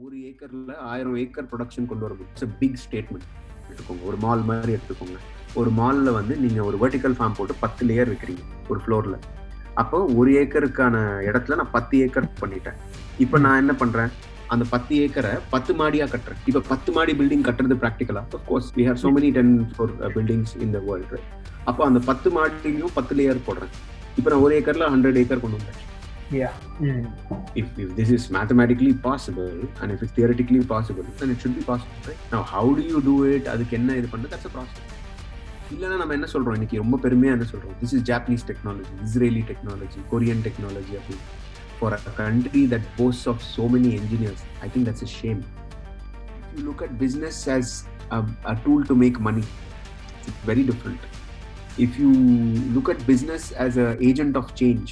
ஒரு ஏக்கர்ல ஆயிரம் ஏக்கர் ப்ரொடக்ஷன் கொண்டு வர முடியும் இட்ஸ் பிக் ஸ்டேட்மெண்ட் எடுத்துக்கோங்க. ஒரு மால் மாதிரி எடுத்துக்கோங்க. ஒரு மால்ல வந்து நீங்க ஒரு வெர்டிக்கல் ஃபார்ம் போட்டு பத்து லேயர் இருக்கிறீங்க ஒரு ஃப்ளோர்ல அப்போ ஒரு ஏக்கருக்கான இடத்துல நான் பத்து ஏக்கர் பண்ணிட்டேன். இப்போ நான் என்ன பண்றேன்? அந்த பத்து ஏக்கரை பத்து மாடியா கட்டுறேன். இப்போ பத்து மாடி பில்டிங் கட்டுறது ப்ராக்டிக்கலா course we have so many ten four buildings இந்த வேர்ல்டு அப்போ அந்த பத்து மாடிலையும் பத்து லேயர் போடுறேன். இப்போ நான் ஒரு ஏக்கர்ல ஹண்ட்ரட் ஏக்கர் கொண்டு வந்தேன் Yeah. Mm. if, if this is mathematically possible and if it's theoretically possible then it should be possible right now how do you do it அதுக்கு என்ன இது பண்ணு that's a process இல்லைன்னா நம்ம என்ன சொல்றோம் இன்னைக்கு ரொம்ப பெருமையா என்ன சொல்றோம் this is japanese technology israeli technology korean technology அப்படின்னு for a country that boasts of so many engineers i think that's a shame if you look at business as a, a tool to make money it's very different if you look at business as an agent of change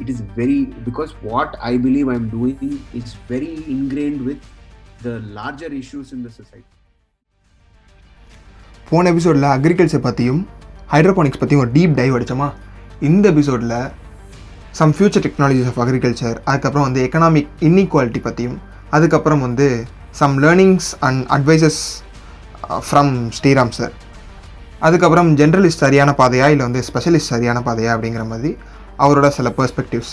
it is very because what I believe I'm doing is very ingrained with the larger issues in the society. போன எபிசோடில் agriculture பற்றியும் hydroponics பற்றியும் ஒரு deep dive அடித்தோமா இந்த எபிசோடில் some future technologies of agriculture அதுக்கப்புறம் வந்து எக்கனாமிக் இன்இக்வாலிட்டி பற்றியும் அதுக்கப்புறம் வந்து some learnings and advices from Sriram sir அதுக்கப்புறம் ஜென்ரலிஸ்ட் சரியான பாதையா இல்லை வந்து ஸ்பெஷலிஸ்ட் சரியான பாதையா அப்படிங்கிற மாதிரி அவரோட சில பெர்ஸ்பெக்டிவ்ஸ்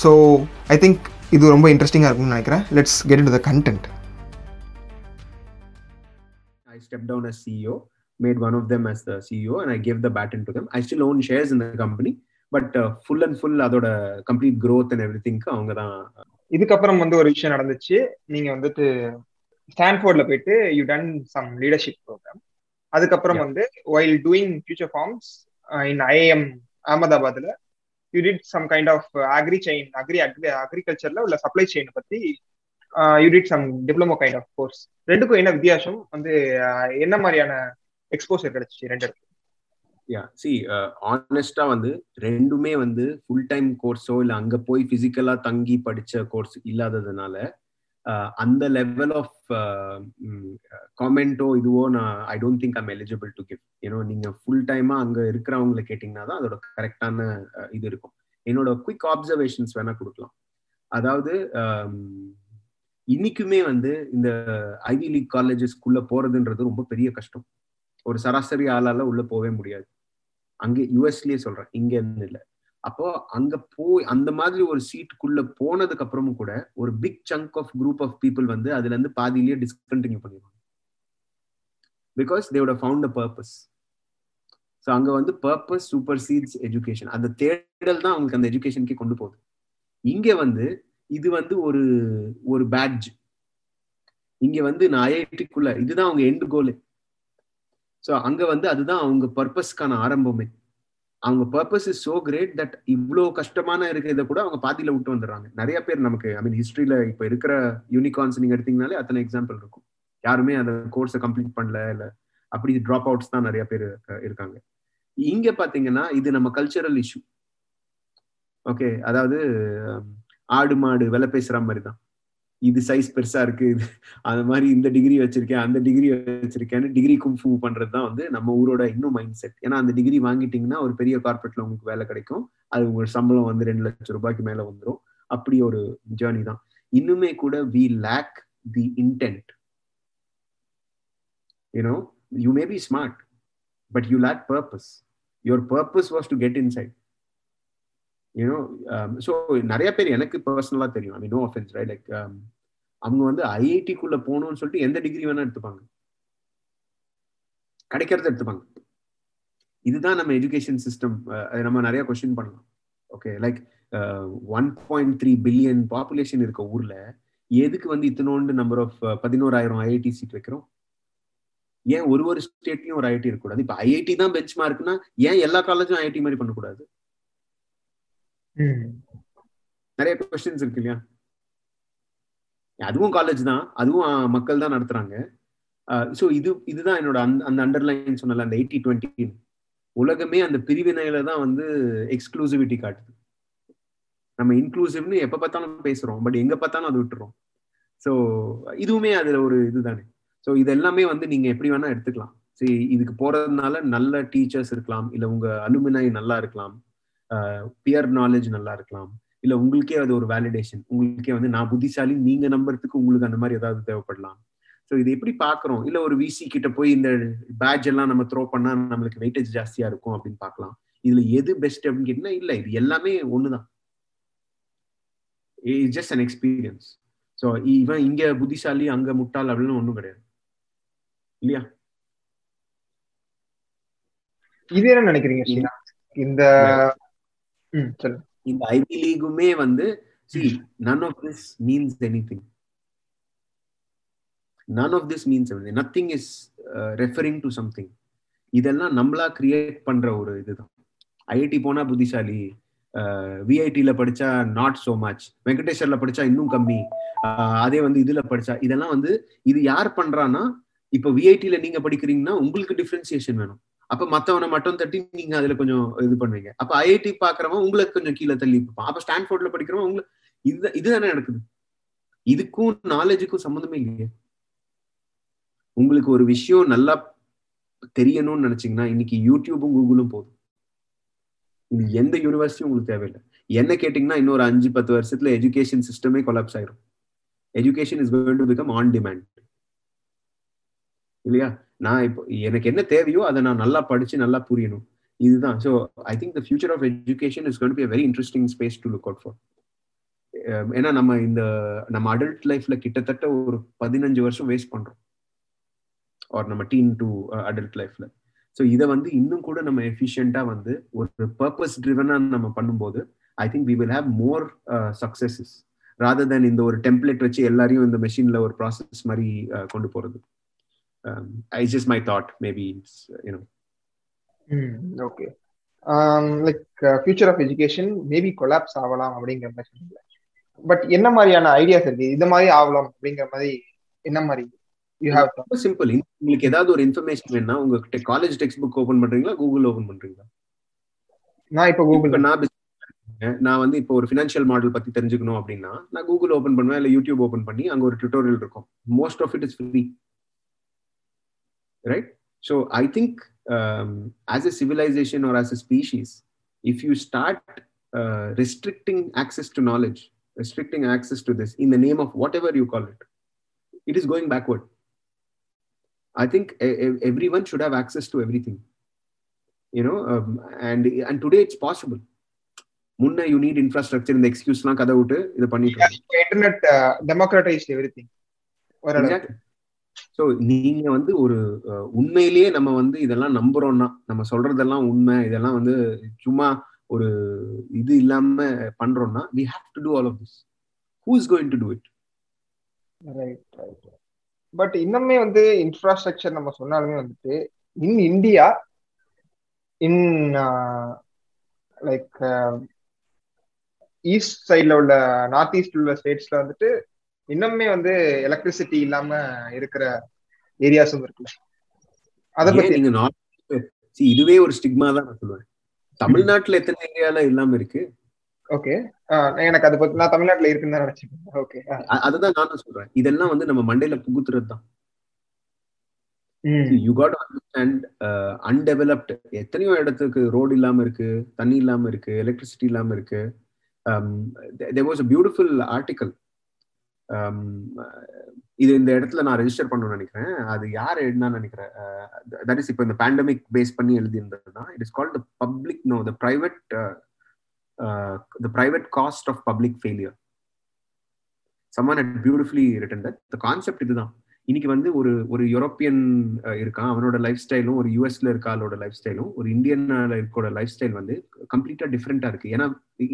ஸோ ஐ திங்க் இது ரொம்ப இன்ட்ரெஸ்டிங்காக இருக்கும்னு நினைக்கிறேன். Let's get in the content I stepped down as CEO, made one of them as the CEO, and I gave the baton to them. I still own shares in the company, but uh, full and full அதோட complete growth and everything அவங்க தான் இதுக்கப்புறம் வந்து ஒரு விஷயம் நடந்துச்சு. நீங்க வந்துட்டு ஸ்டான்ஃபோர்ட்ல போயிட்டு you done some leadership programme அதுக்கப்புறம். வந்து while doing future farms in IIM அகமதாபாத்ல you did some kind of agri chain agri agri அக்ரிகல்ச்சர்ல உள்ள சப்ளை செயின் பத்தி you did some diploma kind of course ரெண்டுக்கும் என்ன வித்தியாசம்? வந்து uh, என்ன மாதிரியான எக்ஸ்போசர் கிடைச்சிச்சு ரெண்டு யா சி ஆனஸ்டா வந்து ரெண்டுமே வந்து ஃபுல் டைம் கோர்ஸோ இல்லை அங்க போய் பிசிக்கலா தங்கி படிச்ச கோர்ஸ் இல்லாததுனால Uh, அந்த லெவல் ஆஃப் காமெண்டோ இதுவோ நான் I don't think I'm eligible to give ஏன்னோ நீங்க ஃபுல் டைமா அங்க இருக்கிறவங்களை கேட்டீங்கன்னா தான் அதோட கரெக்டான uh, இது இருக்கும். என்னோட குயிக் ஆப்சர்வேஷன்ஸ் வேணா கொடுக்கலாம். அதாவது um, இன்னைக்குமே வந்து இந்த ஐவி லீக் காலேஜஸ்க்குள்ள போறதுன்றது ரொம்ப பெரிய கஷ்டம். ஒரு சராசரி ஆளால உள்ள போவே முடியாது. அங்கே யூஎஸ்லயே சொல்றேன். இங்க இல்லை இல்ல. அப்போ அங்க போய் அந்த மாதிரி ஒரு சீட்டுக்குள்ள போனதுக்கு அப்புறமும் கூட ஒரு big chunk of group of people வந்து அதுல இருந்து பாதியிலேயே டிஸ்கண்டினியூ பண்ணிடுவாங்க. Because தேவோட found a purpose so அங்க வந்து பர்பஸ் சூப்பர் சீட்ஸ் எஜுகேஷன் அந்த தேடல் தான் அவங்களுக்கு அந்த எஜுகேஷனுக்கே கொண்டு போகுது. இங்க வந்து இது வந்து ஒரு ஒரு பேட்ஜ் இங்க வந்து நான் ஐஐடிக்குள்ள இதுதான் அவங்க எண்டு கோலு ஸோ அங்க வந்து அதுதான் அவங்க பர்பஸ்க்கான ஆரம்பமே. அவங்க purpose is so great that இவ்வளோ கஷ்டமான இருக்கிறத கூட அவங்க பாதியில விட்டு வந்துடுறாங்க. நிறைய பேர் நமக்கு ஐ மீன் ஹிஸ்டரியில இப்போ இருக்கிற யூனிகார்ன்ஸ் நீங்க எடுத்தீங்கனாலே அத்தனை எக்ஸாம்பிள் இருக்கும். யாருமே அந்த கோர்ஸை கம்ப்ளீட் பண்ணல இல்ல. அப்படி ட்ராப் அவுட்ஸ் தான் நிறைய பேர் இருக்காங்க. இங்க பாத்தீங்கன்னா இது நம்ம கல்ச்சரல் இஷ்யூ ஓகே அதாவது ஆடு மாடு விலை பேசுற மாதிரி தான். இது சைஸ் பெருசா இருக்கு. அந்த மாதிரி இந்த டிகிரி வச்சிருக்கேன் அந்த டிகிரி வச்சிருக்கேன்னு டிகிரி கும்ஃபூ பண்றது தான் வந்து நம்ம ஊரோட இன்னும் மைண்ட் செட் ஏன்னா அந்த டிகிரி வாங்கிட்டீங்கன்னா ஒரு பெரிய கார்பரேட்ல உங்களுக்கு வேலை கிடைக்கும். அது உங்க சம்பளம் வந்து ரெண்டு லட்சம் ரூபாய்க்கு மேல வந்துடும் அப்படி ஒரு ஜேர்னி தான். இன்னுமே கூட we lack the intent you know you may be smart but you lack purpose your purpose was to get inside you know so um, நிறைய பேர் எனக்கு பர்சனலா தெரியும். I mean no offence right like அவங்க வந்து ஐஐடிக்குள்ள போகணும்னு சொல்லிட்டு எந்த டிகிரி வேணால் எடுத்துப்பாங்க. கிடைக்கிறத எடுத்துப்பாங்க. இதுதான் நம்ம எஜுகேஷன் சிஸ்டம் நம்ம நிறைய கொஸ்டின் பண்ணலாம். Okay like one point three billion population இருக்க ஊர்ல எதுக்கு வந்து இத்தனோண்டு நம்பர் ஆஃப் பதினோராயிரம் ஐஐடி சீட் வைக்கிறோம்? ஏன் ஒரு ஒரு ஸ்டேட்லயும் ஒரு ஐஐடி இருக்கக்கூடாது? இப்போ ஐஐடி தான் பெஞ்ச் மார்க்னா ஏன் எல்லா காலேஜும் ஐஐடி மாதிரி பண்ணக்கூடாது? நிறைய கொஸ்டின்ஸ் இருக்கு இல்லையா? அதுவும் காலேஜ் தான். அதுவும் மக்கள் தான் நடத்துறாங்க. ஸோ இது இதுதான் என்னோட அந்த அந்த அண்டர்லைன் சொன்னல அந்த எயிட்டி டுவெண்ட்டி உலகமே அந்த பிரிவினையில தான் வந்து எக்ஸ்க்ளூசிவிட்டி காட்டுது. நம்ம இன்க்ளூசிவ்னு எப்ப பார்த்தாலும் பேசுறோம். பட் எங்க பார்த்தாலும் அது விட்டுறோம். ஸோ இதுவுமே அதுல ஒரு இதுதானே. ஸோ இது எல்லாமே வந்து நீங்க எப்படி வேணா எடுத்துக்கலாம். சரி இதுக்கு போறதுனால நல்ல டீச்சர்ஸ் இருக்கலாம். இல்ல உங்க அலுமினாய் நல்லா இருக்கலாம். பியர் நாலேஜ் நல்லா இருக்கலாம். இல்ல உங்களுக்கே அது ஒரு வேலிடேஷன் உங்களுக்கே வந்து நான் புத்திசாலி நீங்க நம்புறதுக்கு உங்களுக்கு அந்த மாதிரி ஏதாவது தேவைப்படலாம். ஸோ இது எப்படி பாக்குறோம் இல்ல ஒரு விசி கிட்ட போய் இந்த பேட்ச் எல்லாம் நம்ம த்ரோ பண்ணா நம்மளுக்கு வெயிட்டேஜ் ஜாஸ்தியா இருக்கும் அப்படின்னு பார்க்கலாம். இதுல எது பெஸ்ட் அப்படின்னு கேட்டீங்கன்னா இல்ல இது எல்லாமே ஒண்ணுதான். It's just an experience so இவன் இங்க புத்திசாலி அங்க முட்டாள் அப்படின்னு ஒண்ணும் கிடையாது. இல்லையா? இது என்ன நினைக்கிறீங்க இந்த இந்த ஐபி லீகுமே வந்து see none of this means any thing none of this means nothing is referring to something இதெல்லாம் நம்மளா கிரியேட் பண்ற ஒரு இதுதான். ஐஐடி போனா புத்திசாலி விஐடில படிச்சா நாட் சோ மச் வெங்கடேஸ்வர்ல படிச்சா இன்னும் கம்மி. அதே வந்து இதுல படிச்சா இதெல்லாம் வந்து இது யார் பண்றான்னா இப்ப விஐடில நீங்க படிக்கிறீங்கன்னா உங்களுக்கு டிஃபரன்சியேஷன் வேணும். அப்ப மத்தவனை மட்டும் தட்டி நீங்க அதுல கொஞ்சம் இது பண்ணுவீங்க. அப்ப ஐஐடி பாக்குறவன் உங்களுக்கு கொஞ்சம் கீழே தள்ளி இருப்பான். அப்ப ஸ்டான்ஃபோர்ட்ல படிக்கிறவன் உங்களுக்கு இது இதுதானே நடக்குது. இதுக்கும் நாலேஜுக்கும் சம்மந்தமே இல்லையே. உங்களுக்கு ஒரு விஷயம் நல்லா தெரியணும்னு நினைச்சீங்கன்னா இன்னைக்கு யூடியூபும் கூகுளும் போதும். இது எந்த யூனிவர்சிட்டியும் உங்களுக்கு தேவையில்லை. என்ன கேட்டீங்கன்னா இன்னொரு அஞ்சு பத்து வருஷத்துல எஜுகேஷன் சிஸ்டமே கொலாப்ஸ் ஆயிரும். Education is going to become on demand இல்லையா? நான் இப்போ எனக்கு என்ன தேவையோ அதை நான் நல்லா படிச்சு நல்லா புரியணும். இதுதான். So I think the future of education is gonna be very interesting space to look out for ஏன்னா நம்ம இந்த நம்ம அடல்ட் லைஃப்ல கிட்டத்தட்ட ஒரு பதினஞ்சு வருஷம் வேஸ்ட் பண்றோம். ஆர் நம்ம டீன் டு அடல்ட் லைஃப்ல ஸோ இதை வந்து இன்னும் கூட நம்ம எஃபிஷியண்டா வந்து ஒரு பர்பஸ் ட்ரிவனா நம்ம பண்ணும்போது I think we will have more successes rather then இந்த ஒரு டெம்ப்ளேட் வச்சு எல்லாரையும் இந்த மெஷின்ல ஒரு ப்ராசஸ் மாதிரி uh, கொண்டு போறது. I just my thought maybe it's you know okay like future of education maybe collapse ஆகலாம் அப்படிங்கிற மாதிரி பட் என்ன மாதிரியான ஐடியாஸ் இருக்கு? இந்த மாதிரி ஆகலாம் அப்படிங்கிற மாதிரி என்ன மாதிரி யூ ஹேவ் ரொம்ப சிம்பிள் உங்களுக்கு ஏதாவது ஒரு இன்ஃபர்மேஷன் வேணும்னா உங்க காலேஜ் டெக்ஸ்ட் புக் ஓபன் பண்றீங்களா கூகுள் ஓபன் பண்றீங்களா? நான் இப்போ கூகுள் நான் நான் வந்து இப்போ ஒரு ஃபினான்ஷியல் மாடல் பத்தி தெரிஞ்சுக்கணும் அப்படின்னா நான் கூகுள் ஓபன் பண்ணுவேன் இல்ல யூடியூப் ஓபன் பண்ணி அங்க ஒரு டுட்டோரியல் இருக்கும். Most of it is free right so I think as a civilization or as a species if you start restricting access to knowledge restricting access to this in the name of whatever you call it it is going backward i think everyone should have access to everything you know um, and and today it's possible முன்ன you need infrastructure இந்த எக்ஸ்கியூஸ்லாம் கதை விட்டு இதை பண்ணிட்டு internet democratise everything so நீங்க வந்து ஒரு உண்மையிலேயே நம்ம வந்து இதெல்லாம் நம்புறோம்னா நம்ம சொல்றதெல்லாம் உண்மை இதெல்லாம் வந்து சும்மா ஒரு இது இல்லாம பண்றோம்னா we have to do all of this who is going to do it right right but இன்னுமே வந்து இன்ஃப்ராஸ்ட்ரக்சர் நம்ம சொன்னாலுமே வந்துட்டு in India in like east சைட்ல உள்ள நார்த் ஈஸ்ட் உள்ள ஸ்டேட்ஸ்ல வந்துட்டு இன்னுமே வந்து எலக்ட்ரிசிட்டி இல்லாம இருக்கிற ஏரியாஸும் இருக்குல்ல. அத பத்தி இதுவே ஒரு ஸ்டிக்மா தான் நான் சொல்லுவேன். தமிழ்நாட்டுல எத்தனை ஏரியால இல்லாம இருக்கு? ஓகே. எனக்கு அது பத்தி நான் தமிழ்நாட்டுல இருக்குன்னு தான் நினைச்சேன் ஓகே. அதுதான் நானும் சொல்றேன். இதெல்லாம் வந்து நம்ம மண்டையில புகுத்துறது தான். யூ காட் அண்டர்ஸ்டாண்ட் அன்டெவலப்டு எத்தனையோ இடத்துக்கு ரோடு இல்லாம இருக்கு தண்ணி இல்லாம இருக்கு எலக்ட்ரிசிட்டி இல்லாம இருக்கு. There was a beautiful article இது இந்த இடத்துல நான் ரெஜிஸ்டர் பண்ணணும்னு நினைக்கிறேன். அது யார் எழுதினான்னு நினைக்கிறேன். தட் இஸ் இப்போ இந்த பேண்டமிக் பேஸ் பண்ணி எழுதியிருந்தது தான் it is called the public no the private the private cost of public failure summon at beautifully written that the concept இதுதான். இன்னைக்கு வந்து ஒரு ஒரு யூரோப்பியன் இருக்கான். அவனோட லைஃப் ஸ்டைலும் ஒரு யூஎஸ்ல இருக்க ஆளோட லைஃப் ஸ்டைலும் ஒரு இந்தியன்ல இருக்கோட லைஃப் ஸ்டைல் வந்து கம்ப்ளீட்டா டிஃப்ரெண்டா இருக்கு. ஏன்னா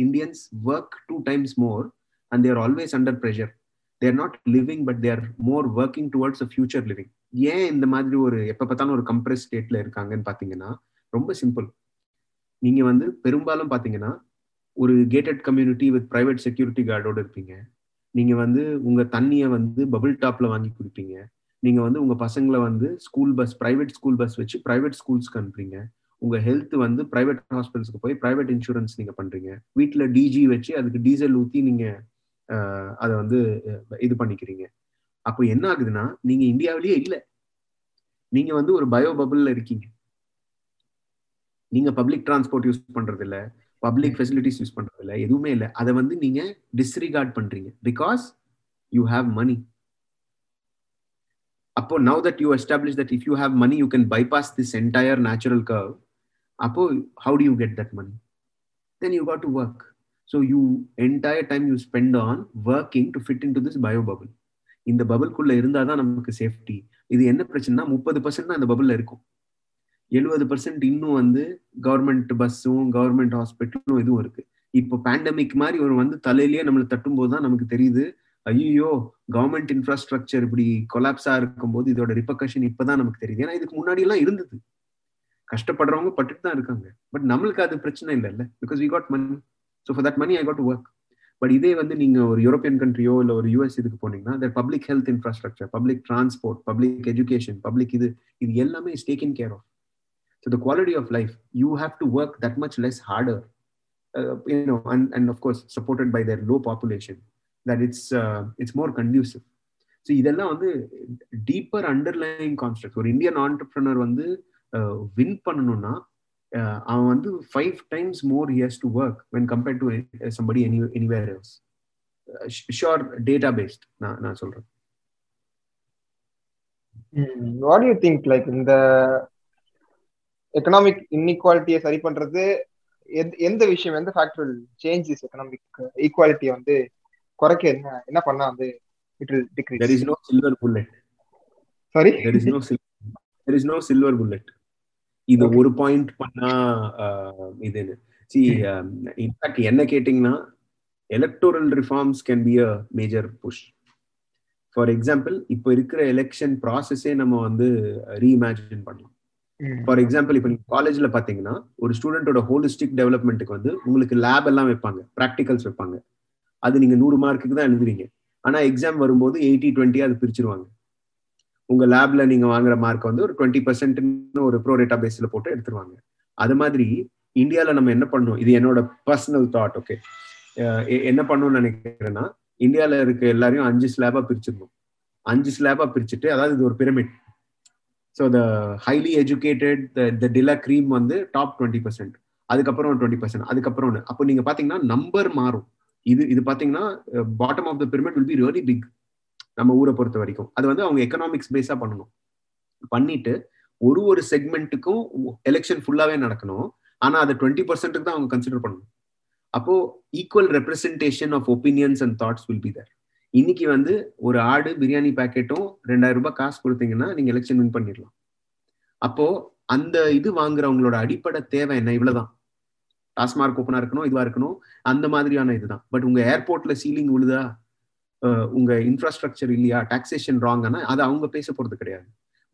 Indians work two times more and they're always under pressure they're not living but they're more working towards a future living ஏன் இந்த மாதிரி ஒரு எப்ப பார்த்தாலும் ஒரு கம்ப்ரெஸ் ஸ்டேட்ல இருக்காங்கன்னு பாத்தீங்கன்னா ரொம்ப சிம்பிள் நீங்க வந்து பெரும்பாலும் பாத்தீங்கன்னா ஒரு gated community with private security கார்டோட இருப்பீங்க. நீங்க வந்து உங்க தண்ணியை வந்து பபுள் டாப்ல வாங்கி குடிப்பீங்க. நீங்க வந்து உங்க பசங்களை வந்து school bus private school bus வச்சு பிரைவேட் ஸ்கூல்ஸ்க்கு அனுப்புறீங்க. உங்க ஹெல்த் வந்து பிரைவேட் ஹாஸ்பிட்டல்ஸ்க்கு போய் பிரைவேட் இன்சூரன்ஸ் நீங்க பண்றீங்க. வீட்டுல டிஜி வச்சு அதுக்கு டீசல் ஊத்தி நீங்க அதை வந்து இது பண்ணிக்கிறீங்க. அப்போ என்ன ஆகுதுன்னா நீங்க இந்தியாவிலேயே இல்லை. நீங்க வந்து ஒரு பயோ பபிள்ல இருக்கீங்க. நீங்க பப்ளிக் டிரான்ஸ்போர்ட் யூஸ் பண்றது இல்ல பப்ளிக் ஃபெசிலிட்டிஸ் யூஸ் பண்றது இல்லை எதுவுமே இல்லை. அதை வந்து நீங்க டிஸ்ரிகார்ட் பண்றீங்க. பிகாஸ் யூ ஹாவ் மணி அப்போ now that you establish that if you have money you can bypass this entire natural curve அப்போ how do you get that money then you got to work so you entire time you spend on working to fit in to this bio bubble இந்த பபிள்குள்ள இருந்தால் தான் நமக்கு safety இது என்ன பிரச்சனைனா முப்பது பர்சன்ட் தான் இந்த பபுளில் இருக்கும். எழுபது பர்சன்ட் இன்னும் வந்து கவர்மெண்ட் பஸ்ஸும் கவர்மெண்ட் ஹாஸ்பிட்டலும் இதுவும் இருக்கு. இப்போ பேண்டமிக் மாதிரி ஒரு வந்து தலையிலேயே நம்மளை தட்டும் போது தான் நமக்கு தெரியுது ஐயோ கவர்மெண்ட் இன்ஃப்ராஸ்ட்ரக்சர் இப்படி கொலாப்ஸா இருக்கும்போது இதோட ரிப்பர்கஷன் இப்பதான் நமக்கு தெரியுது. ஏன்னா இதுக்கு முன்னாடி எல்லாம் இருந்தது. கஷ்டப்படுறவங்க பட்டுட்டு தான் இருக்காங்க. பட் நம்மளுக்கு அது பிரச்சனை இல்லைல்ல because we got money so for that money I got work but இதே வந்து நீங்க ஒரு யூரோப்பியன் கண்ட்ரியோ இல்லை ஒரு யூஎஸ் இதுக்கு போனீங்கன்னா public health infrastructure public transport public education public இது இது எல்லாமே is taken care of so the quality of life you have to work that much less harder you know and, and of course supported by its low population that it's uh, so இதெல்லாம் வந்து deeper underlying construct ஒரு Indian entrepreneur வந்து uh, win பண்ணணும்னா அவன் வந்து five times more years to work when compared to somebody any anywhere else sure data based நான் நான் சொல்றேன். வாட் யூ திங்க் லைக் இந்த எக்கனாமிக் இன்இக்வாலிட்டியை சரி பண்றது? எந்த விஷயம் எந்த ஃபேக்டர் சேஞ்ச் இஸ் எக்கனாமிக் ஈக்குவாலிட்டியை வந்து குறைக்க என்ன என்ன பண்ணா வந்து it will decrease there is no silver bullet. Sorry there is no silver there is no silver bullet. இது. ஒரு பாயிண்ட் பண்ணா இதுன்னு. சி இன்ஃபேக்ட் என்ன கேட்டிங்கன்னா electoral reforms can be a major push for example இப்போ இருக்கிற எலெக்ஷன் ப்ராசஸே நம்ம வந்து ரீஇமேஜின் பண்ணலாம். ஃபார் எக்ஸாம்பிள் இப்போ நீங்க காலேஜ்ல பாத்தீங்கன்னா ஒரு ஸ்டூடெண்டோட ஹோலிஸ்டிக் டெவலப்மெண்ட்டுக்கு வந்து உங்களுக்கு லேப் எல்லாம் வைப்பாங்க ப்ராக்டிகல்ஸ் வைப்பாங்க. அது நீங்க நூறு மார்க்குக்கு தான் எழுதுவீங்க. ஆனா எக்ஸாம் வரும்போது எயிட்டி டுவெண்ட்டி அது பிரிச்சிருவாங்க. உங்க லேப்ல நீங்க வாங்குற மார்க் வந்து ஒரு டுவெண்ட்டி பர்சன்ட்னு ஒரு ப்ரோ டேட்டா பேஸ்ல போட்டு எடுத்துருவாங்க. அது மாதிரி இந்தியால நம்ம என்ன பண்ணோம் இது என்னோட பர்சனல் தாட் ஓகே என்ன பண்ணணும்னு நினைக்கிறேன்னா இந்தியால இருக்க எல்லாரையும் அஞ்சு ஸ்லாபா பிரிச்சிருந்தோம் அஞ்சு ஸ்லாபா பிரிச்சுட்டு அதாவது இது ஒரு pyramid so the highly educated the de la cream வந்து டாப் டுவெண்ட்டி பர்சன்ட் அதுக்கப்புறம் டுவெண்ட்டி பர்சன்ட் அதுக்கப்புறம் ஒன்று அப்போ நீங்க பாத்தீங்கன்னா நம்பர் மாறும். இது இது பாத்தீங்கன்னா bottom of the pyramid will be really big நம்ம ஊரை பொறுத்த வரைக்கும். அது வந்து அவங்க எக்கனாமிக்ஸ் பேஸா பண்ணணும். பண்ணிட்டு ஒரு ஒரு செக்மெண்ட்டுக்கும் எலெக்ஷன் ஃபுல்லாவே நடக்கணும். ஆனா அதை டுவெண்ட்டி பர்சன்ட்டுக்கு தான் அவங்க கன்சிடர் பண்ணணும். அப்போ equal representation of opinions and thoughts will be there இன்னைக்கு வந்து ஒரு ஆடு பிரியாணி பேக்கெட்டும் ரெண்டாயிரம் ரூபாய் காசு கொடுத்தீங்கன்னா நீங்க எலெக்ஷன் வின் பண்ணிடலாம். அப்போ அந்த இது வாங்குறவங்களோட அடிப்படை தேவை என்ன? இவ்வளவுதான். டாஸ்மார்க் ஓப்பனா இருக்கணும் இதுவா இருக்கணும் அந்த மாதிரியான இதுதான். பட் உங்க ஏர்போர்ட்ல சீலிங் உழுதா? உங்க இன்ஃப்ராஸ்ட்ரக்சர் இல்லையா டாக்ஸேஷன் ராங் ஆனா அதை அவங்க பேச போறது கிடையாது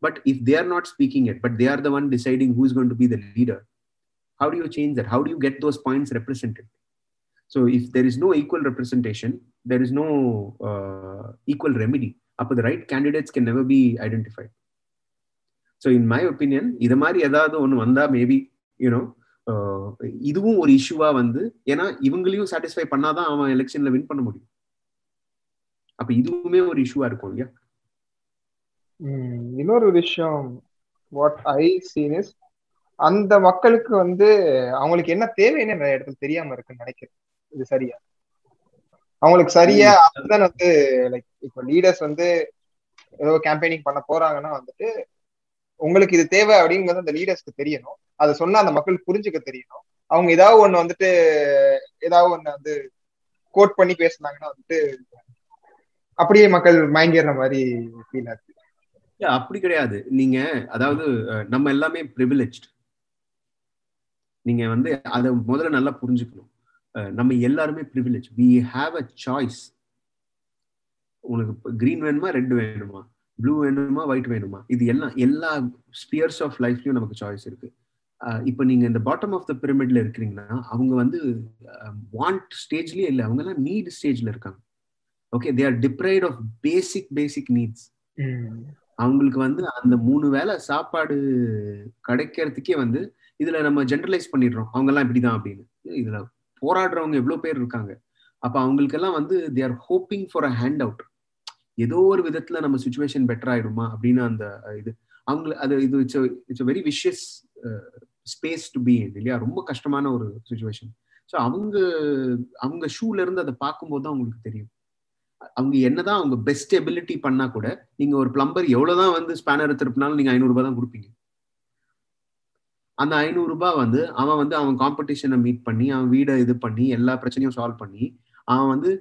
but if they are not speaking it but they are the one deciding who's going to be the leader how do you change that how do you get those points represented so if there is no equal representation there is no equal remedy அப்போ the right candidates can never be identified so in my opinion இதை மாதிரி ஏதாவது ஒன்று வந்தால் maybe you know இதுவும் ஒரு இஷ்யூவா வந்து ஏன்னா இவங்களையும் சாட்டிஸ்ஃபை பண்ணாதான் அவன் எலெக்ஷன்ல வின் பண்ண முடியும் அப்ப இதுவுமே ஒரு இஷ்யூவா இருக்கும் இல்லையா? இன்னொரு விஷயம் வாட் ஐ சீன் இஸ் அந்த மக்களுக்கு வந்து அவங்களுக்கு என்ன தேவைன்னு நிறைய இடத்துல தெரியாம இருக்குன்னு நினைக்கிறேன். இது சரியா? அவங்களுக்கு சரியா அதுதான் வந்து லைக் இப்போ லீடர்ஸ் வந்து ஏதோ கேம்பெயினிங் பண்ண போறாங்கன்னா வந்துட்டு உங்களுக்கு இது தேவை அப்படிங்கிறது அந்த லீடர்ஸ்க்கு தெரியணும். அதை சொன்னா அந்த மக்கள் புரிஞ்சுக்க தெரியணும். அவங்க ஏதாவது ஒண்ணு வந்துட்டு ஏதாவது ஒண்ணு வந்து கோட் பண்ணி பேசுனாங்கன்னா வந்துட்டு அப்படியே மக்கள் மயங்கிற மாதிரி ஃபீல் ஆகுது அப்படி கிடையாது. நீங்க அதாவது நம்ம எல்லாமே ப்ரிவிலேஜ்ட் நீங்க வந்து அதை முதல்ல நல்லா புரிஞ்சுக்கணும். நம்ம எல்லாருமே privilege we have a choice உனக்கு கிரீன் வேணுமா ரெட் வேணுமா? ப்ளூ வேணுமா ஒயிட் வேணுமா? இது எல்லாம் எல்லா ஸ்பியர்ஸ் ஆஃப் லைஃப்லயும் நமக்கு சாய்ஸ் இருக்கு. இப்போ நீங்க இந்த பாட்டம் ஆஃப் த பிரமிட்ல இருக்கிறீங்கன்னா அவங்க வந்து வாண்ட் ஸ்டேஜ்லயே இல்லை. அவங்க எல்லாம் நீட் ஸ்டேஜ்ல இருக்காங்க. Okay they are deprived of basic basic needs அவங்களுக்கு வந்து அந்த மூணு வேளை சாப்பாடு கிடைக்கிறதுக்கே வந்து இதுல நம்ம ஜென்ரலைஸ் பண்ணிடுறோம். அவங்க எல்லாம் இப்படிதான் அப்படின்னு. இதுல போராடுறவங்க எவ்வளவு பேர் இருக்காங்க. அப்ப அவங்களுக்கெல்லாம் வந்து they are hoping for a hand out ஏதோ ஒரு விதத்துல நம்ம சுச்சுவேஷன் பெட்டர் ஆயிடுமா அப்படின்னு அந்த இது. அவங்க அது இது it's it's very vicious space to be இல்லையா? ரொம்ப கஷ்டமான ஒரு சுச்சுவேஷன் ஸோ அவங்க அவங்க ஷூல இருந்து அதை பார்க்கும்போது தான் அவங்களுக்கு தெரியும். அவங்க என்னதான் அவங்க பெஸ்ட் எபிலிட்டி பண்ணா கூட நீங்க ஒரு பிளம்பர் எவ்வளவுதான் வந்து ஸ்பேனர் திருப்பினாலும் நீங்க ஐநூறு ரூபாய் தான் கொடுப்பீங்க. அந்த ஐநூறு ரூபாய் வந்து அவன் வந்து அவன் காம்படிஷனை மீட் பண்ணி அவன் வீடை இது பண்ணி எல்லா பிரச்சனையும் சால்வ் பண்ணி அவன் வந்து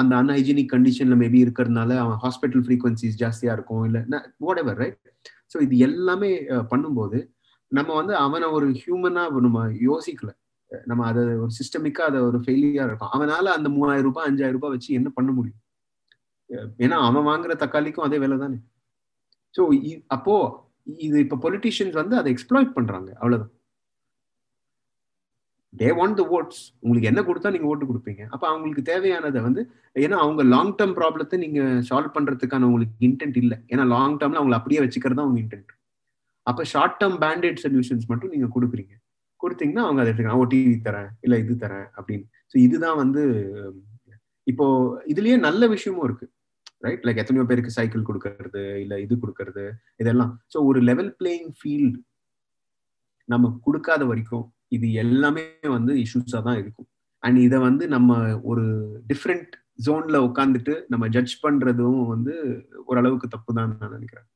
அந்த அன்ஹைஜீனிக் கண்டிஷன்ல மேபி இருக்கிறதுனால அவன் ஹாஸ்பிட்டல் ஃப்ரீக்வன்சிஸ் ஜாஸ்தியா இருக்கும் இல்லை வாட் எவர் ரைட் ஸோ இது எல்லாமே பண்ணும்போது நம்ம வந்து அவனை ஒரு ஹியூமனா நம்ம யோசிக்கல. நம்ம அதை ஒரு சிஸ்டமிக்கா அதை ஒரு ஃபெயிலியர் இருக்கும். அவனால அந்த மூவாயிரம் ரூபாய் அஞ்சாயிரம் ரூபாய் வச்சு என்ன பண்ண முடியும்? ஏன்னா அவன் வாங்குற தக்காளிக்கும் அதே வேலை தானே? ஸோ அப்போ இது இப்ப பொலிட்டிஷியன்ஸ் வந்து அதை எக்ஸ்ப்ளாய்ட் பண்றாங்க அவ்வளவுதான். தே வாண்ட் த ஓட்ஸ் உங்களுக்கு என்ன கொடுத்தா நீங்க ஓட்டு கொடுப்பீங்க. அப்ப அவங்களுக்கு தேவையானதை வந்து ஏன்னா அவங்க லாங் டேர்ம் ப்ராப்ளத்தை நீங்க சால்வ் பண்றதுக்கான உங்களுக்கு இன்டென்ட் இல்லை. ஏன்னா லாங் டேர்ம்ல அவங்களை அப்படியே வச்சுக்கிறது தான் அவங்க இன்டென்ட் அப்ப ஷார்ட் டேர்ம் பேண்டேட் சொல்யூஷன்ஸ் மட்டும் நீங்க கொடுக்குறீங்க. கொடுத்தீங்கன்னா அவங்க அதை எடுத்துக்கலாம். ஓ டிவி தரேன் இல்ல இது தரேன் அப்படின்னு. ஸோ இதுதான் வந்து இப்போ இதுலயே நல்ல விஷயமும் இருக்கு. ரைட் லைக் எத்தனையோ பேருக்கு சைக்கிள் கொடுக்கறது இல்ல இது கொடுக்கறது இதெல்லாம். ஸோ ஒரு லெவல் பிளேயிங் ஃபீல்டு நம்ம கொடுக்காத வரைக்கும் இது எல்லாமே வந்து இஷ்யூஸா தான் இருக்கும். அண்ட் இதை வந்து நம்ம ஒரு டிஃப்ரெண்ட் ஜோன்ல உட்காந்துட்டு நம்ம ஜட்ஜ் பண்றதும் வந்து ஓரளவுக்கு தப்பு தான் நான் நினைக்கிறேன்.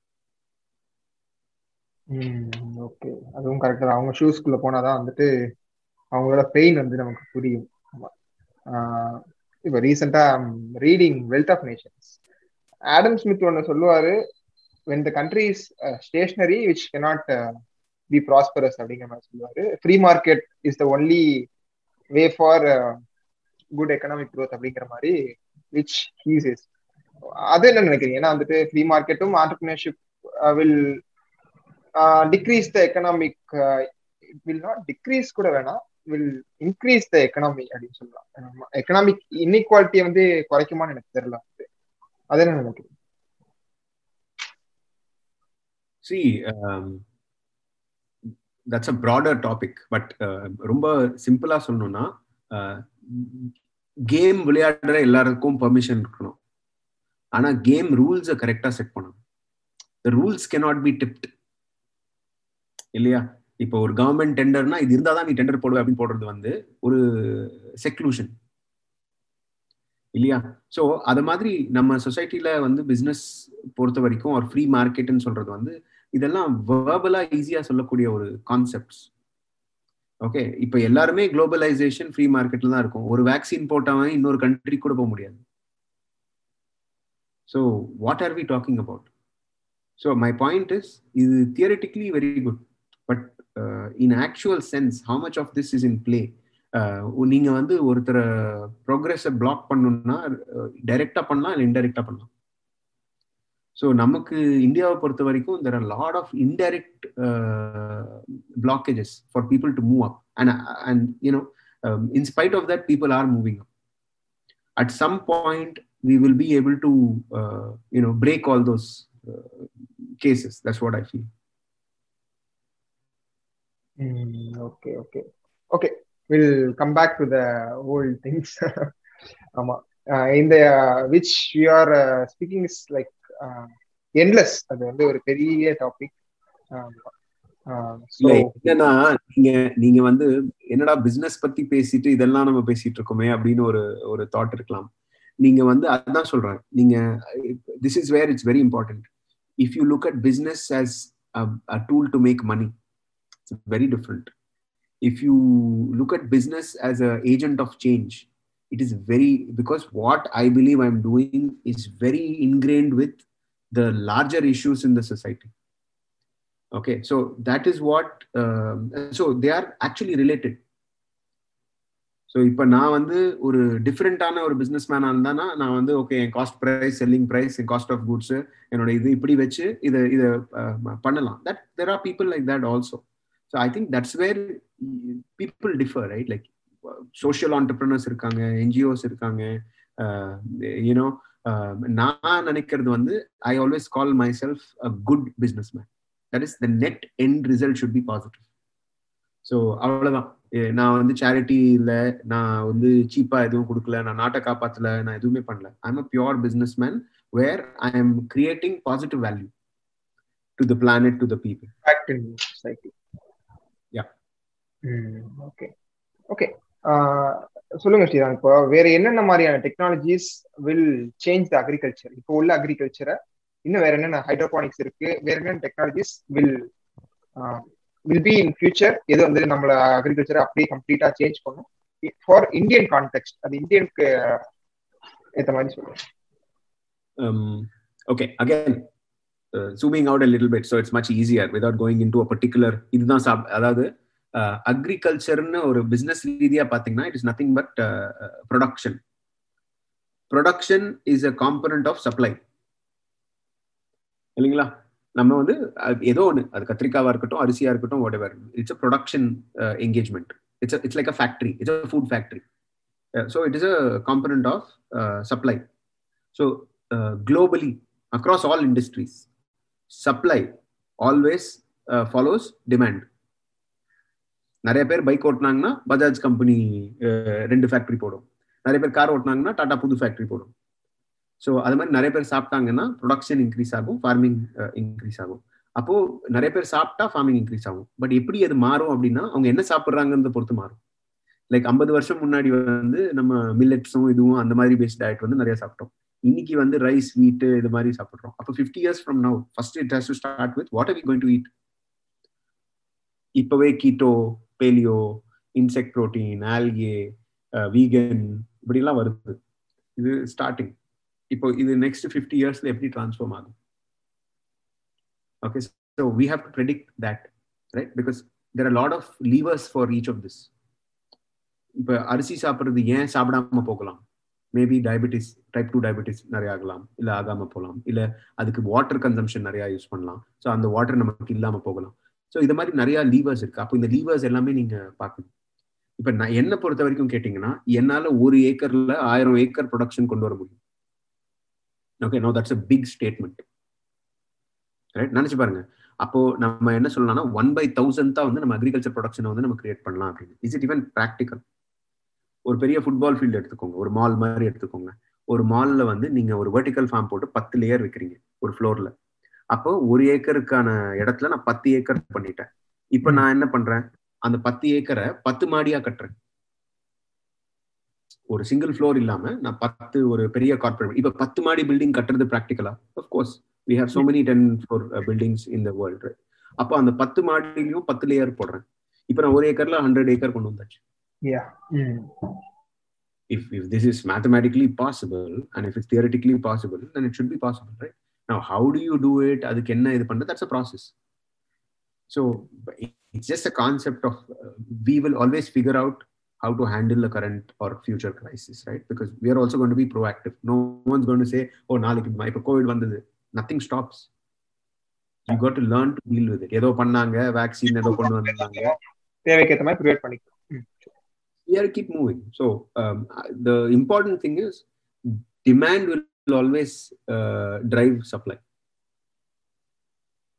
ஓகே அதுவும் கரெக்டா அவங்க ஷூஸ்குள்ள போனாதான் வந்துட்டு அவங்களோட பெயின் வந்து நமக்கு புரியும். இப்போ ரீசெண்டா reading wealth of nations Adam Smith ஒன்று சொல்லுவாரு when the country is stationary which cannot be prosperous அப்படிங்கிற மாதிரி சொல்லுவாரு. Free market is the only way for good economic growth அப்படிங்கிற மாதிரி விச் ஹீஸ் இஸ் அது என்ன நினைக்கிறீங்க? ஏன்னா வந்துட்டு free மார்க்கெட்டும் entrepreneurship will decrease the economic will not decrease கூட வேணாம் வில் இன்க்ரீஸ் த எக்கனாமி அப்படின்னு சொல்லலாம். எக்கனாமிக் இன்இக்வாலிட்டியை வந்து குறைக்குமான்னு எனக்கு தெரியல. வந்து அது என்ன நினைக்கிறீங்க see that's a broader topic but ரொம்ப சிம்பிளா சொல்லணும்னா uh, கேம் விளையாடுற எல்லாருக்கும் பர்மிஷன் இருக்கணும் ஆனா கேம் ரூல்ஸை கரெக்டா செட் பண்ணணும். The rules cannot be tipped இல்லையா? இப்போ ஒரு கவர்மெண்ட் டெண்டர்னா இது இருந்தாதான் நீ டெண்டர் போடுவ அப்படின்னு போடுறது வந்து ஒரு செக்லூஷன் இல்லையா? ஸோ அது மாதிரி நம்ம சொசைட்டில வந்து பிஸ்னஸ் பொறுத்த வரைக்கும் ஒரு ஃப்ரீ மார்க்கெட்னு சொல்றது வந்து இதெல்லாம் வேர்பலா ஈஸியா சொல்லக்கூடிய ஒரு கான்செப்ட்ஸ் ஓகே இப்போ எல்லாருமே குளோபலைசேஷன் ஃப்ரீ மார்க்கெட்ல தான் இருக்கும். ஒரு வேக்சின் போட்டவன் இன்னொரு கண்ட்ரி கூட போக முடியாது. So what are we talking about so my point is இது theoretically very good but in actual sense how much of this is in play நீங்க வந்து ஒருத்தரை ப்ரோக்ரஸை பிளாக் பண்ணணும்னா டைரக்டா பண்ணலாம் இல்லை இன்டைரக்டா பண்ணலாம்? ஸோ நமக்கு இந்தியாவை பொறுத்த வரைக்கும் there are lot of indirect blockages for people to move up and and you know in spite of that people are moving up at some point we will be able to uh, you know break all those uh, cases. That's what i feel. Mm, okay okay. Okay. Will come back to the old things ஆமா. இந்த which you are speaking like is அது வந்து ஒரு பெரிய topic என்னன்னா நீங்க நீங்க வந்து என்னடா பிசினஸ் பத்தி பேசிட்டு இதெல்லாம் நம்ம பேசிட்டு இருக்கோமே அப்படின்னு ஒரு ஒரு தாட் இருக்கலாம். நீங்க வந்து அதான் சொல்றேன். நீங்க this is where it's very important if you look at business as a tool to make money it's very different if you look at business as an agent of change, it is very because what i believe i'm doing is very ingrained with the larger issues in the society. Okay so that is what um, so they are actually related. So இப்போ நான் வந்து ஒரு டிஃப்ரெண்டான ஒரு business மேனாக இருந்தானா நான் வந்து okay N cost price selling price N cost of goods என்னோட இது இப்படி வச்சு இதை இதை பண்ணலாம். That there are people like that also so I think that's where people differ right like social entrepreneurs இருக்காங்க என்ஜிஓஸ் இருக்காங்க யூனோ நான் நினைக்கிறது வந்து I always call myself a good businessman that is the net end result should be positive so அவ்வளோதான் நான் வந்து charity இல்லை நான் வந்து சீப்பா எதுவும் கொடுக்கல நான் நாட்டை காப்பாத்தல நான் எதுவுமே பண்ணல. I am a pure business man where I am creating positive value to the planet to the people okay okay சொல்லுங்க ஸ்ரீதான் இப்போ வேற என்னென்ன மாதிரியான technologies will change the agriculture இப்போ உள்ள அக்ரிகல்ச்சரை இன்னும் வேற என்னென்ன ஹைட்ரோபானிக்ஸ் இருக்கு வேற என்னென்ன technologies will will be in future எது வந்து நம்மள அக்ரிகல்ச்சரை அப்படியே கம்ப்ளீட்டா சேஞ்ச் பண்ணும்? ஃபார் இந்தியன் கான்டெக்ட் அது இந்தியனுக்கு ஏற்ற மாதிரி சொல்லுங்க. Okay okay again uh, zooming out a little bit so it's much easier without going into a particular இதுதான் சாப் அதாவது அக்ரிகல்ச்சர்னு ஒரு பிசினஸ் ரீதியா பாத்தீங்கன்னா it is nothing but production production is a component of supply இல்லைங்களா? நம்ம வந்து ஏதோ ஒன்று அது கத்திரிக்காவா இருக்கட்டும் அரிசியா இருக்கட்டும் whatever it's a production engagement it's it's like a factory it's a food factory so it is a component of supply so globally across all industries supply always follows demand நிறைய பேர் பைக் ஓட்டினாங்கன்னா Bajaj company ரெண்டு factory போடும். நிறைய பேர் car ஓட்டினாங்கன்னா Tata புது factory போடும். So அது மாதிரி நிறைய பேர் சாப்பிட்டாங்கன்னா ப்ரொடக்ஷன் இன்க்ரீஸ் ஆகும் ஃபார்மிங் இன்க்ரீஸ் ஆகும். அப்போ நிறைய பேர் சாப்பிட்டா ஃபார்மிங் இன்க்ரீஸ் ஆகும். பட் எப்படி அது மாறும் அப்படின்னா அவங்க என்ன சாப்பிட்றாங்கன்றத பொறுத்து மாறும். லைக் ஐம்பது வருஷம் முன்னாடி வந்து நம்ம மில்லட்ஸும் இதுவும் அந்த மாதிரி பேஸ்ட் டயட் வந்து நிறைய சாப்பிட்டோம். இன்னைக்கு வந்து ரைஸ் வீட்டு இது மாதிரி சாப்பிட்றோம். அப்போ fifty years from now first it has to start with what are we going to eat இப்போவே keto paleo insect protein algae vegan இப்படிலாம் வருது. இது ஸ்டார்டிங் இப்போ இது நெக்ஸ்ட் ஃபிஃப்டி இயர்ஸ்ல எப்படி டிரான்ஸ்ஃபார்ம் ஆகும் okay so we have to predict that right because there are lot of levers for each of this இப்போ அரிசி சாப்பிட்றது ஏன் சாப்பிடாம போகலாம்? Maybe diabetes type two diabetes நிறைய ஆகலாம் இல்லை ஆகாம போகலாம் இல்லை அதுக்கு வாட்டர் கன்சம்ஷன் நிறையா யூஸ் பண்ணலாம். ஸோ அந்த வாட்டர் நமக்கு இல்லாமல் போகலாம். ஸோ இது மாதிரி நிறைய லீவர்ஸ் இருக்கு. அப்போ இந்த லீவர்ஸ் எல்லாமே நீங்க பார்க்கணும். இப்போ நான் என்னை பொறுத்த வரைக்கும் கேட்டீங்கன்னா என்னால ஒரு ஏக்கர்ல ஆயிரம் ஏக்கர் ப்ரொடக்ஷன் கொண்டு வர முடியும். Okay no that's a big statement right நினைச்சு பாருங்க. அப்போ நம்ம என்ன சொல்லலாம்னா ஒன் பை தௌசண்ட் தான் வந்து நம்ம அக்ரிகல்ச்சர் ப்ரொடக்ஷனை வந்து நம்ம கிரியேட் பண்ணலாம் அப்படின்னு. இஸ் இட் ஈவன் ப்ராக்டிக்கல் ஒரு பெரிய ஃபுட்பால் ஃபீல்டு எடுத்துக்கோங்க. ஒரு மால் மாதிரி எடுத்துக்கோங்க. ஒரு மால்ல வந்து நீங்க ஒரு வெர்டிக்கல் ஃபார்ம் போட்டு பத்து லேயர் வைக்கிறீங்க. ஒரு ஃப்ளோர்ல அப்போ ஒரு ஏக்கருக்கான இடத்துல நான் பத்து ஏக்கர் பண்ணிட்டேன். இப்போ நான் என்ன பண்றேன்? அந்த பத்து ஏக்கரை பத்து மாடியா கட்டுறேன். ஒரு சிங்கிள் ஃப்ளோர் இல்லாம நான் பத்து ஒரு பெரிய கார்பரேட் இப்ப பத்து மாடி பில்டிங் கட்டுறது ப்ராக்டிக்கலா course we have so many ten floor buildings in the world அப்போ அந்த பத்து மாடிலையும் பத்து லேயர் போடுறேன். இப்போ நான் ஒரு ஏக்கர்ல ஹண்ட்ரட் ஏக்கர் கொண்டு வந்தாச்சு. Yeah. If if this is mathematically possible and if it's theoretically possible then it should be possible right? Now how do you do it அதுக்கு என்ன இது a process so it's just a concept of uh, we will always figure out how to handle the current or future crisis right because we are also going to be proactive no one's going to say oh நாளைக்கு இப்ப Covid வந்தது nothing stops you got to learn to deal with it ஏதோ பண்ணாங்க vaccine ஏதோ கொண்டு வந்தாங்க தேவைக்கு ஏற்ற மாதிரி ப்ரிவேட் பண்ணிக்கலாம் we to keep moving. So um, the important thing is demand will always uh, drive supply.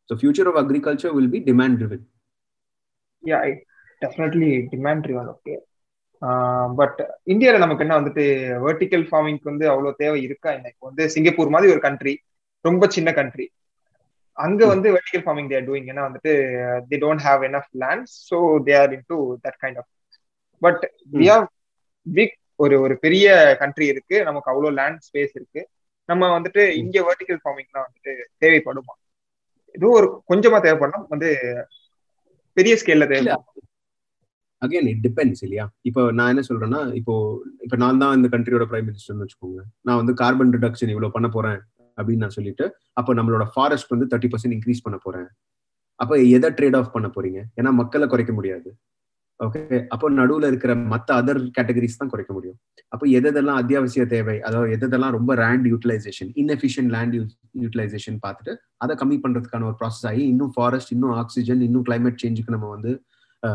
So future of agriculture will be demand driven. Yeah, definitely demand driven okay but இந்தியாவில் நமக்கு என்ன வந்துட்டு vertical ஃபார்மிங்க்கு வந்து அவ்வளோ தேவை இருக்கா? என்ன இப்போ வந்து சிங்கப்பூர் மாதிரி ஒரு கண்ட்ரி ரொம்ப சின்ன கண்ட்ரி அங்க வந்து வெர்டிக்கல் ஃபார்மிங் தேர் டூயிங் ஏன்னா வந்துட்டு they don't have enough lands so they are in to that kind of but we have big ஒரு ஒரு பெரிய கண்ட்ரி இருக்கு. நமக்கு அவ்வளோ லேண்ட் ஸ்பேஸ் இருக்கு. நம்ம வந்துட்டு இங்க வெர்டிக்கல் ஃபார்மிங்லாம் வந்துட்டு தேவைப்படுமா? ஏதோ ஒரு கொஞ்சமா தேவைப்படணும். வந்து பெரிய ஸ்கேல்ல தேவைப்படும் அகைன் இட் டிபெண்ட்ஸ் இல்லையா? இப்போ நான் என்ன சொல்றேன்னா இப்போ இப்போ நான் தான் இந்த கண்ட்ரியோட பிரைம் மினிஸ்டர்னு வச்சுக்கோங்க. நான் வந்து கார்பன் ரிடக்ஷன் இவ்வளவு பண்ண போறேன் அப்படின்னு நான் சொல்லிட்டு அப்போ நம்மளோட ஃபாரஸ்ட் வந்து தேர்ட்டி பர்சன்ட் இன்க்ரீஸ் பண்ண போறேன். அப்போ எதை ட்ரேட் ஆஃப் பண்ண போறீங்க? ஏன்னா மக்களை குறைக்க முடியாது. ஓகே அப்போ நடுவுல இருக்கிற மத்த அதர் கேட்டகரிஸ் தான் குறைக்க முடியும். அப்போ எதெல்லாம் அத்தியாவசிய தேவை அதாவது எதெல்லாம் ரொம்ப land utilization inefficient land utilization பார்த்துட்டு அதை கம்மி பண்றதுக்கான ஒரு ப்ராசஸ் ஆகி இன்னும் ஃபாரஸ்ட் இன்னும் ஆக்சிஜன் இன்னும் கிளைமேட் சேஞ்சுக்கு நம்ம வந்து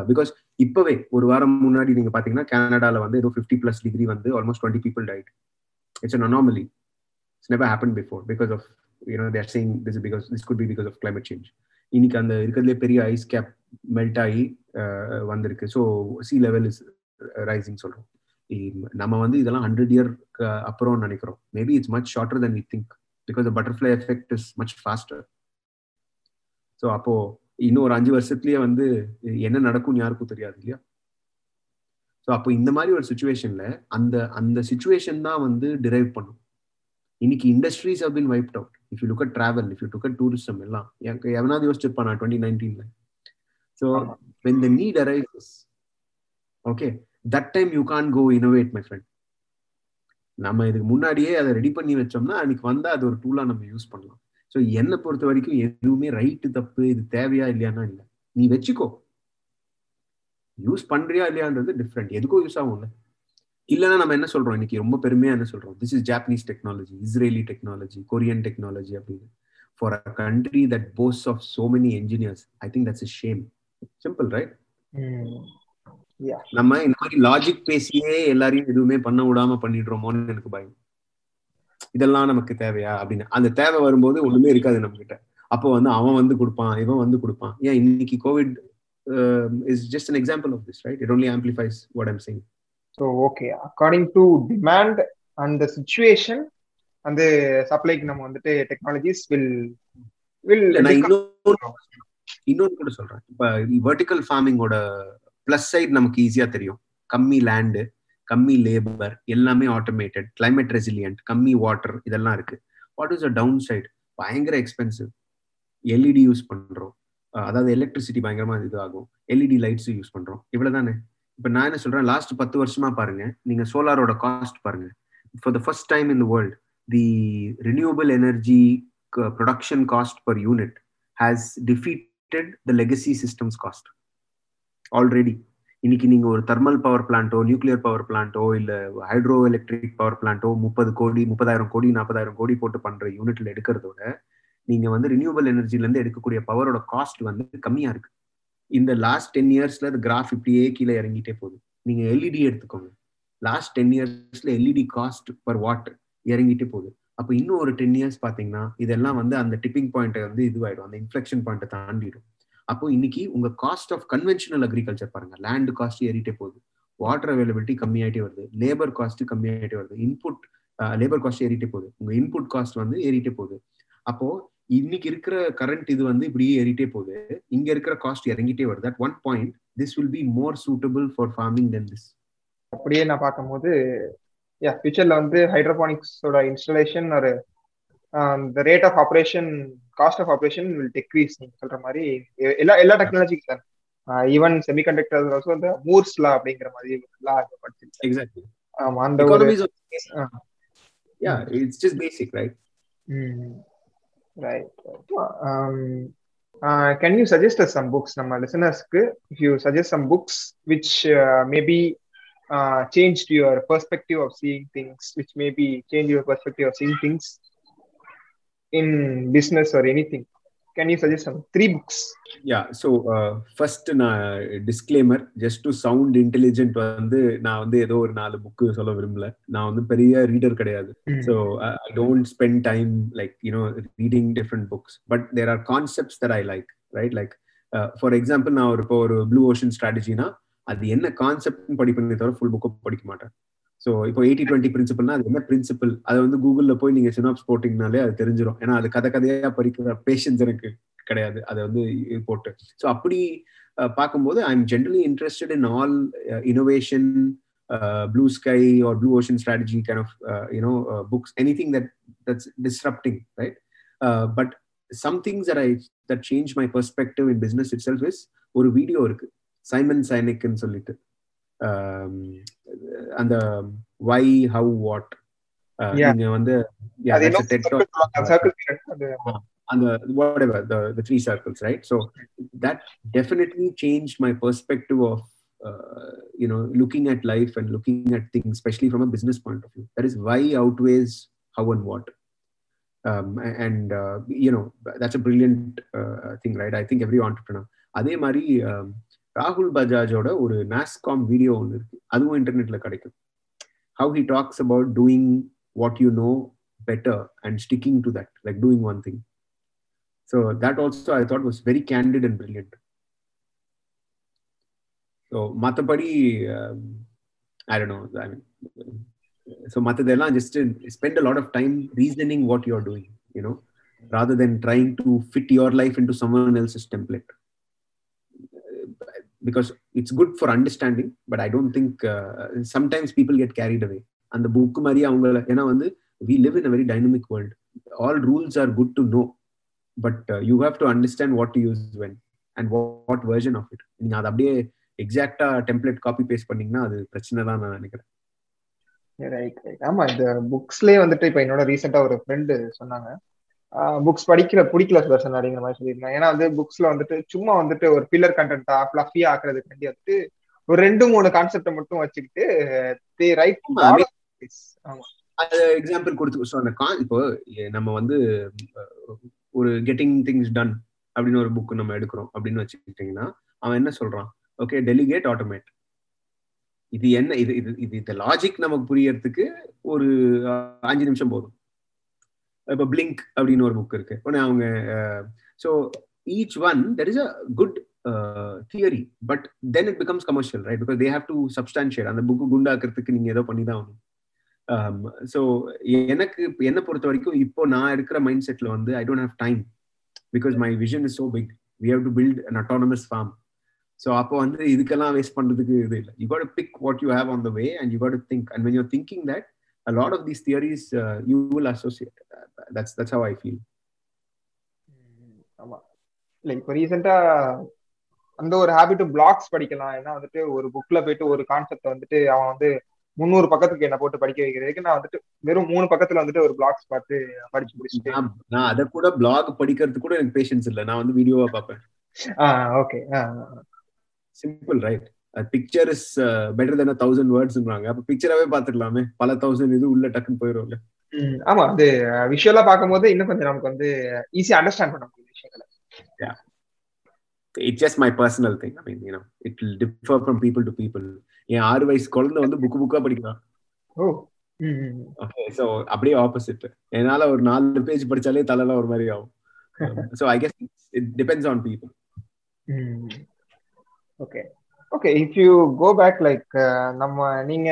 பிகாஸ் இப்பவே ஒரு வாரம் முன்னாடி நீங்க பாத்தீங்கன்னா கனடால வந்து ஏதோ ஃபிஃப்டி பிளஸ் டிகிரி வந்து almost twenty people died it's an anomaly it's never happen before because of you know they're saying this because this could be because of climate change இன்னைக்கு அந்த இருக்கிறதுலே பெரிய ஐஸ் கேப் மெல்ட் ஆகி வந்திருக்கு. So sea level is rising சொல்றோம். நம்ம வந்து இதெல்லாம் ஹண்ட்ரட் இயர்க்கு அப்புறம் நினைக்கிறோம். Maybe it's much shorter than we think because butterfly effect is much faster so அப்போ இன்னும் ஒரு அஞ்சு வருஷத்துலயே வந்து என்ன நடக்கும்னு யாருக்கும் தெரியாது இல்லையா? ஸோ அப்போ இந்த மாதிரி ஒரு சுச்சுவேஷன்ல அந்த அந்த சுச்சுவேஷன் தான் வந்து டிரைவ் பண்ணும். இன்னைக்கு industries have been wiped out if you look at travel if you look at tourism எல்லாம் எவனாவது யோசிச்சிருப்பான் நான் டுவெண்ட்டி நைன்டீன்ல so when the need arrives okay that time you can go innovate my friend நம்ம இதுக்கு முன்னாடியே அதை ரெடி பண்ணி வச்சோம்னா அன்னைக்கு வந்தா அது ஒரு டூலா நம்ம யூஸ் பண்ணலாம். ஸோ என்னை பொறுத்த வரைக்கும் எதுவுமே ரைட்டு தப்பு இது தேவையா இல்லையானா இல்லை. நீ வச்சுக்கோ. யூஸ் பண்றியா இல்லையான்றது டிஃப்ரெண்ட் எதுக்கும் யூஸ் ஆகும்ல இல்லைன்னா நம்ம என்ன சொல்றோம்? இன்னைக்கு ரொம்ப பெருமையா என்ன சொல்றோம்? This is Japanese technology Israeli technology Korean technology அப்படின்னு. For a country that boasts of so many engineers I think that's is shame simple right நம்ம இந்த மாதிரி லாஜிக் பேசியே எல்லாரையும் எதுவுமே பண்ண விடாம பண்ணிடுறோமோன்னு எனக்கு பயம். இதெல்லாம் நமக்கு தேவையா அப்படின்னு. அந்த தேவை வரும்போது ஒண்ணுமே இருக்காது நம்ம கிட்ட அப்போ வந்து அவன் வந்து கொடுப்பான் இவன் வந்து கொடுப்பான். ஏன் இன்னைக்கு covid is just an example of this right it only amplifies what I'm saying so okay according to demand அந்த சுச்சுவேஷன் அந்த சப்ளைக்கு நம்ம வந்துட்டு டெக்னாலஜிஸ் வில் வில் நான் இன்னொரு இன்னொன்று கூட சொல்றேன். இப்ப வெர்டிக்கல் ஃபார்மிங்கோட பிளஸ் சைட் நமக்கு ஈஸியா தெரியும். கம்மி லேண்டு கம்மி லேபர் எல்லாமே ஆட்டோமேட்டட் கிளைமேட் ரெசிலியன்ட் கம்மி வாட்டர் இதெல்லாம் இருக்கு. What is a downside பயங்கர எக்ஸ்பென்சிவ் எல்இடி யூஸ் பண்றோம். அதாவது எலக்ட்ரிசிட்டி பயங்கரமா இது ஆகும். எல்இடி லைட்ஸ் யூஸ் பண்றோம். இவ்வளவுதானே? இப்ப நான் என்ன சொல்றேன்? லாஸ்ட் பத்து வருஷமா பாருங்க. நீங்க சோலாரோட காஸ்ட் பாருங்க. For the first time in the world the renewable energy production cost per unit has defeated the legacy systems cost already இன்னைக்கு நீங்க ஒரு தெர்மல் பவர் பிளான்ட்டோ நியூக்ளியர் பவர் பிளான்ட்டோ இல்ல ஹைட்ரோ எலக்ட்ரிக் பவர் பிளான்ட்டோ முப்பது கோடி முப்பதாயிரம் கோடி நாற்பதாயிரம் கோடி போட்டு பண்ற யூனிட்ல எடுக்கிறதோட நீங்க வந்து ரினியூவபிள் எனர்ஜில இருந்து எடுக்கக்கூடிய பவரோட காஸ்ட் வந்து கம்மியா இருக்கு. இந்த லாஸ்ட் டென் இயர்ஸ்ல கிராஃப் இப்படியே கீழே இறங்கிட்டே போகுது. நீங்க எல்இடி எடுத்துக்கோங்க. லாஸ்ட் டென் இயர்ஸ்ல எல்இடி காஸ்ட் பர் வாட் இறங்கிட்டே போகுது. அப்போ இன்னும் ஒரு டென் இயர்ஸ் பாத்தீங்கன்னா இதெல்லாம் வந்து அந்த டிப்பிங் பாயிண்ட் வந்து இதுவாயிடும். அந்த இன்ஃபெக்ஷன் பாயிண்ட்டை தாண்டிடும். அப்போ இன்னைக்கு உங்க காஸ்ட் ஆஃப் கன்வென்ஷனல் அக்ரிகல்ச்சர் பாருங்க. லேண்ட் காஸ்ட் ஏறிட்டே போகுது. வாட்டர் அவைலபிலிட்டி கம்மியாயிட்டே வருது. லேபர் காஸ்ட் கம்மியாயிட்டே வருது. இன்புட் லேபர் காஸ்ட் ஏறிட்டே போகுது. உங்க இன்புட் காஸ்ட் வந்து ஏறிட்டே போகுது. அப்போ இன்னைக்கு இருக்கிற கரண்ட் இது வந்து இப்படியே ஏறிட்டே போகுது. இங்க இருக்கிற காஸ்ட் இறங்கிட்டே வருது. At one point this will be more suitable for farming then this அப்படியே நான் பார்க்கும்போது யா ஃபியூச்சர்ல வந்து ஹைட்ரோபானிக்ஸோட இன்ஸ்டலேஷன் ஒரு the rate of operation cost of operation will decrease நீங்க சொல்ற மாதிரி எல்லா எல்லா டெக்னாலஜிக்கு தான் ஈவன் செமிகண்டக்டர் ஆல்சோ இந்த மூர்ஸ் லா அப்படிங்கிற மாதிரி லா படிச்சிருக்கேன் எக்ஸாக்ட்லி ஆமா அந்த ஒரு yeah it's just basic right right can you suggest some books நம்ம லிசனர்ஸ்க்கு if you suggest some books which maybe changed your perspective of seeing things, which maybe change your perspective of seeing things in business or anything. Can you suggest some three books? Yeah. So uh, first, நான் disclaimer just to sound intelligent வந்து நான் வந்து ஏதோ ஒரு நாலு book சொல்ல விரும்பல நான் வந்து பெரிய ரீடர் கிடையாது so I don't spend time like you know reading different books but there are concepts that I like right like for example நான் ஒரு இப்போ ஒரு ப்ளூ ஓஷன் ஸ்ட்ராட்டஜினா அது என்ன கான்செப்ட் படிப்பேனே தவிர ஃபுல் புக்கும் படிக்க மாட்டேன். ஸோ இப்போ எயிட்டி டுவெண்ட்டி பிரின்சிபல்னா அது என்ன பிரின்சிபல் அதை வந்து கூகுளில் போய் நீங்க சினாப்ஸ் போட்டிங்கனாலே அது தெரிஞ்சிடும் ஏன்னா அது கதை கதையாக படிக்கிற பேஷன்ஸ் எனக்கு கிடையாது. அதை வந்து போட்டு. ஸோ அப்படி பார்க்கும்போது I am generally interested in all innovation blue sky or blue ocean strategy kind of you know books anything that that's disrupting right but some things that I that change my perspective in business itself is ஒரு video இருக்கு. Simon சைனிக்னு சொல்லிட்டு அந்த வை have what நீங்க வந்து அந்த whatever the three circles right so that definitely change my perspective of you know looking at life and looking at things especially from a business point of view that is why outweighs how and what um, and uh, you know that's a brilliant uh, thing right i think every entrepreneur அதே மாதிரி ராகுல் பஜாஜோட ஒரு NASSCOM video ஒன்று இருக்கு. அதுவும் இன்டர்நெட்ல கிடைக்கும். How he talks about doing what you know better and sticking to that like doing one thing so that also I thought was very candid and brilliant so மற்றபடி I don't know I mean so மற்றதெல்லாம் just spend a lot of time reasoning what you are doing you know rather than trying to fit your life into someone else's because it's good for understanding but I don't think sometimes people get carried away அந்த book மாதிரி அவங்கள ஏன்னா வந்து we live in a very dynamic world all rules are good to know but you have to understand what to use when and what version of it நீங்க அதை அப்படியே எக்ஸாக்டா template copy paste பண்ணீங்கன்னா அது பிரச்சனை தான் நான் நினைக்கிறேன். ரைட் ரைட் ஆமா இந்த புக்ஸ்லயே வந்துட்டு இப்ப என்னோட ரீசெண்டா ஒரு ஃப்ரெண்டு சொன்னாங்க. புக்ஸ் படிக்கிற பிடிக்கல வெர்ஷன் அப்படிங்கிற மாதிரி சொல்லியிருந்தாங்க. ஏன்னா வந்து புக்ஸ்ல வந்துட்டு சும்மா வந்துட்டு ஒரு பில்லர் கண்டென்ட்டா ஃபிளஃபியா ஆக்குறதுக்காண்டி வந்துட்டு ஒரு ரெண்டு மூணு கான்செப்டை மட்டும் வச்சுக்கிட்டு தே ரைட் எக்ஸாம்பிள் கொடுத்து ஸோ அந்த கான் இப்போ நம்ம வந்து ஒரு கெட்டிங் திங்ஸ் டன் அப்படின்னு ஒரு புக் நம்ம எடுக்கிறோம் அப்படின்னு வச்சுக்கிட்டீங்கன்னா அவன் என்ன சொல்றான்? ஓகே டெலிகேட் ஆட்டோமேட் இது என்ன இது இது இது இந்த லாஜிக் நமக்கு புரியறதுக்கு ஒரு அஞ்சு நிமிஷம் போதும். இப்போ பிளிங்க் அப்படின்னு ஒரு புக் இருக்கு. உடனே அவங்க so each one there is a good theory but then it becomes commercial right because they have to substantiate அந்த புக்கு குண்டாக்குறதுக்கு நீங்க ஏதோ பண்ணி தான் ஆகணும் um, ஸோ எனக்கு என்னை பொறுத்த வரைக்கும் இப்போ நான் இருக்கிற மைண்ட் செட்ல வந்து I don't have time because my vision is so big we have to build an autonomous farm so அப்போ வந்து இதுக்கெல்லாம் வேஸ்ட் பண்றதுக்கு இது இல்லை. You got pick what you have on the way and you got think and when your thinking that a lot of these theories uh, you will associate that's that's how i feel. ஆமா. இல்ல இப்போ ரீசெண்டா அந்த ஒரு habit blocks படிக்கலாம். ஏன்னா வந்துட்டு ஒரு புக்ல போயிட்டு ஒரு கான்செப்ட் வந்துட்டு அவன் வந்து முந்நூறு பக்கத்துக்கு என்ன போட்டு படிக்க வைக்கிறதுக்கு நான் வந்துட்டு வெறும் மூணு பக்கத்துல வந்துட்டு ஒரு பிளாக்ஸ் பார்த்து படிச்சு முடிச்சுட்டு நான் அதை கூட பிளாக் படிக்கிறதுக்கு கூட எனக்கு பேஷன்ஸ் இல்லை. நான் வந்து வீடியோவா பார்ப்பேன். Okay. Simple right picture is better then thousand வேர்ட்ஸ்ன்றாங்க அப்ப பிக்சராவே பாத்துக்கலாமே பல தௌசண்ட் இது உள்ள டக்குன்னு போயிடும்ல. ஆமா அது விஷுவலா பார்க்கும்போது இன்னும் கொஞ்சம் நமக்கு வந்து ஈஸியா அண்டர்ஸ்டாண்ட் பண்ண முடியும் விஷயங்களை. It's just my personal thing I mean you know it will differ from people to people என் ஆறு வயசு குழந்தை வந்து புக்கு புக்கா படிக்கலாம் ஓ ஓகே ஸோ அப்படியே ஆப்போசிட் என்னால ஒரு நாலு பேஜ் படிச்சாலே தலைலாம் ஒரு மாதிரி ஆகும். So I guess it depends on people okay okay if you go back like நம்ம நீங்க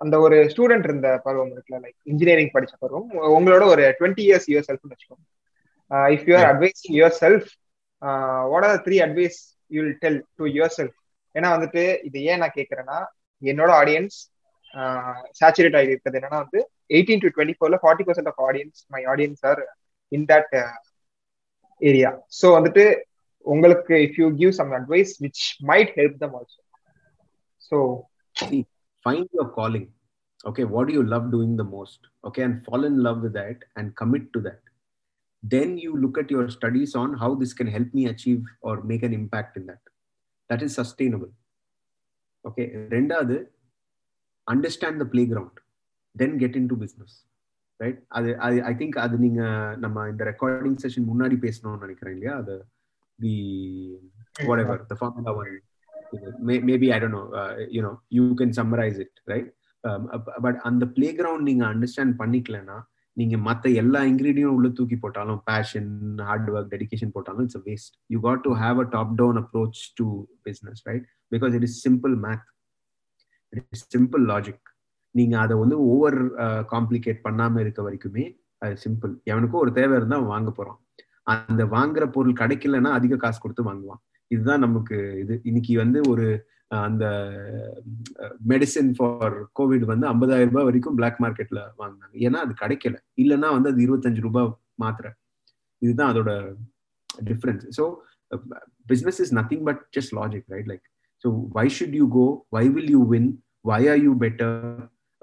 அந்த ஒரு ஸ்டூடெண்ட் இருந்த பருவம் இருக்குல்ல லைக் இன்ஜினியரிங் படிச்ச பருவம் உங்களோட ஒரு டுவெண்ட்டி இயர்ஸ் யுவர் செல்ஃப் வச்சுக்கோங்க. If you are advising yourself what are three advice you will tell to yourself ஏன்னா வந்துட்டு இது ஏன் நான் கேட்கறேன்னா என்னோட ஆடியன்ஸ் சேச்சுரேட் ஆகி இருக்கிறது என்னன்னா வந்து எயிட்டீன் டு டுவெண்ட்டி ஃபோர்ல forty percent of audience my audience are in that area so வந்துட்டு உங்களுக்கு if you give some advice which might help them also so find your calling okay what do you love doing the most okay and fall in love with that and commit to that then you look at your studies on how this can help me achieve or make an impact in that that is sustainable okay ரெண்டாவது understand the playground then get into business right அது ஐ think அது நீங்க நம்ம இந்த recording session முன்னாடி பேசணும்னு நினைக்கிறேன் இல்லையா அது The whatever ever the one. One maybe i don't know uh, you know you can summarize it right? Um, but அந்த பிளே கிரவுண்ட் நீங்க அண்டர்ஸ்டாண்ட் பண்ணிக்கலன்னா நீங்க மத்த எல்லா இன்கிரீடியும் உள்ள தூக்கி போட்டாலும் பேஷன் ஹார்ட் ஒர்க் டெடிகேஷன் போட்டாலும் it's waste you got to have a top down approach to business right because it is simple math it is simple logic நீங்க அதை வந்து ஓவர் காம்ப்ளிகேட் uh, பண்ணாம இருக்க வரைக்குமே அது சிம்பிள் எவனுக்கும் ஒரு தேவை இருந்தா வாங்க போறான். அந்த வாங்குற பொருள் கிடைக்கலன்னா அதிக காசு கொடுத்து வாங்குவான். இதுதான் நமக்கு இது. இன்னைக்கு வந்து ஒரு அந்த மெடிசின் ஃபார் கோவிட் வந்து ஐம்பதாயிரம் ரூபாய் வரைக்கும் பிளாக் மார்க்கெட்ல வாங்கினாங்க. ஏன்னா அது கிடைக்கல. இல்லைன்னா வந்து அது இருபத்தஞ்சு ரூபாய் மாத்திரை. இதுதான் அதோட difference so business is nothing but just logic right like so why should you go why will you win why are you better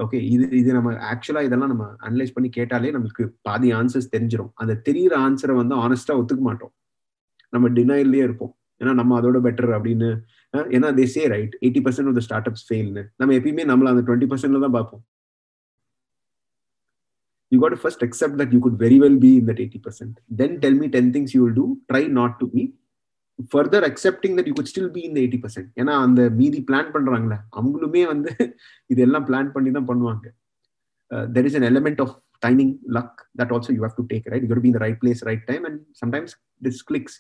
okay இது இது நம்ம ஆக்சுவலா இதெல்லாம் நம்ம அனலைஸ் பண்ணி கேட்டாலே நமக்கு பாதி ஆன்சர்ஸ் தெரிஞ்சிடும் அந்த தெரியிற ஆன்சரை வந்து ஆனஸ்டா ஒத்துக்க மாட்டோம். நம்ம டினைல்லே இருப்போம். ஏன்னா நம்ம அதோட பெட்டர் அப்படின்னு ஏன்னா they say right eighty percent of the startups ஃபெயில்னு நம்ம எப்பயுமே நம்மள அந்த டுவெண்ட்டி பர்சன்ட்ல தான் பார்ப்போம். You got first accept that you could very well be in that eighty percent then tell me ten things you will do try not to be further accepting that you could still be இந்த eighty percent ஏன்னா அந்த மீதி plan பண்றாங்களே அவங்களுமே வந்து இதெல்லாம் plan பண்ணி தான் பண்ணுவாங்க. There is an element of timing luck that also you have to take right you be இந்த right place right time and sometimes this clicks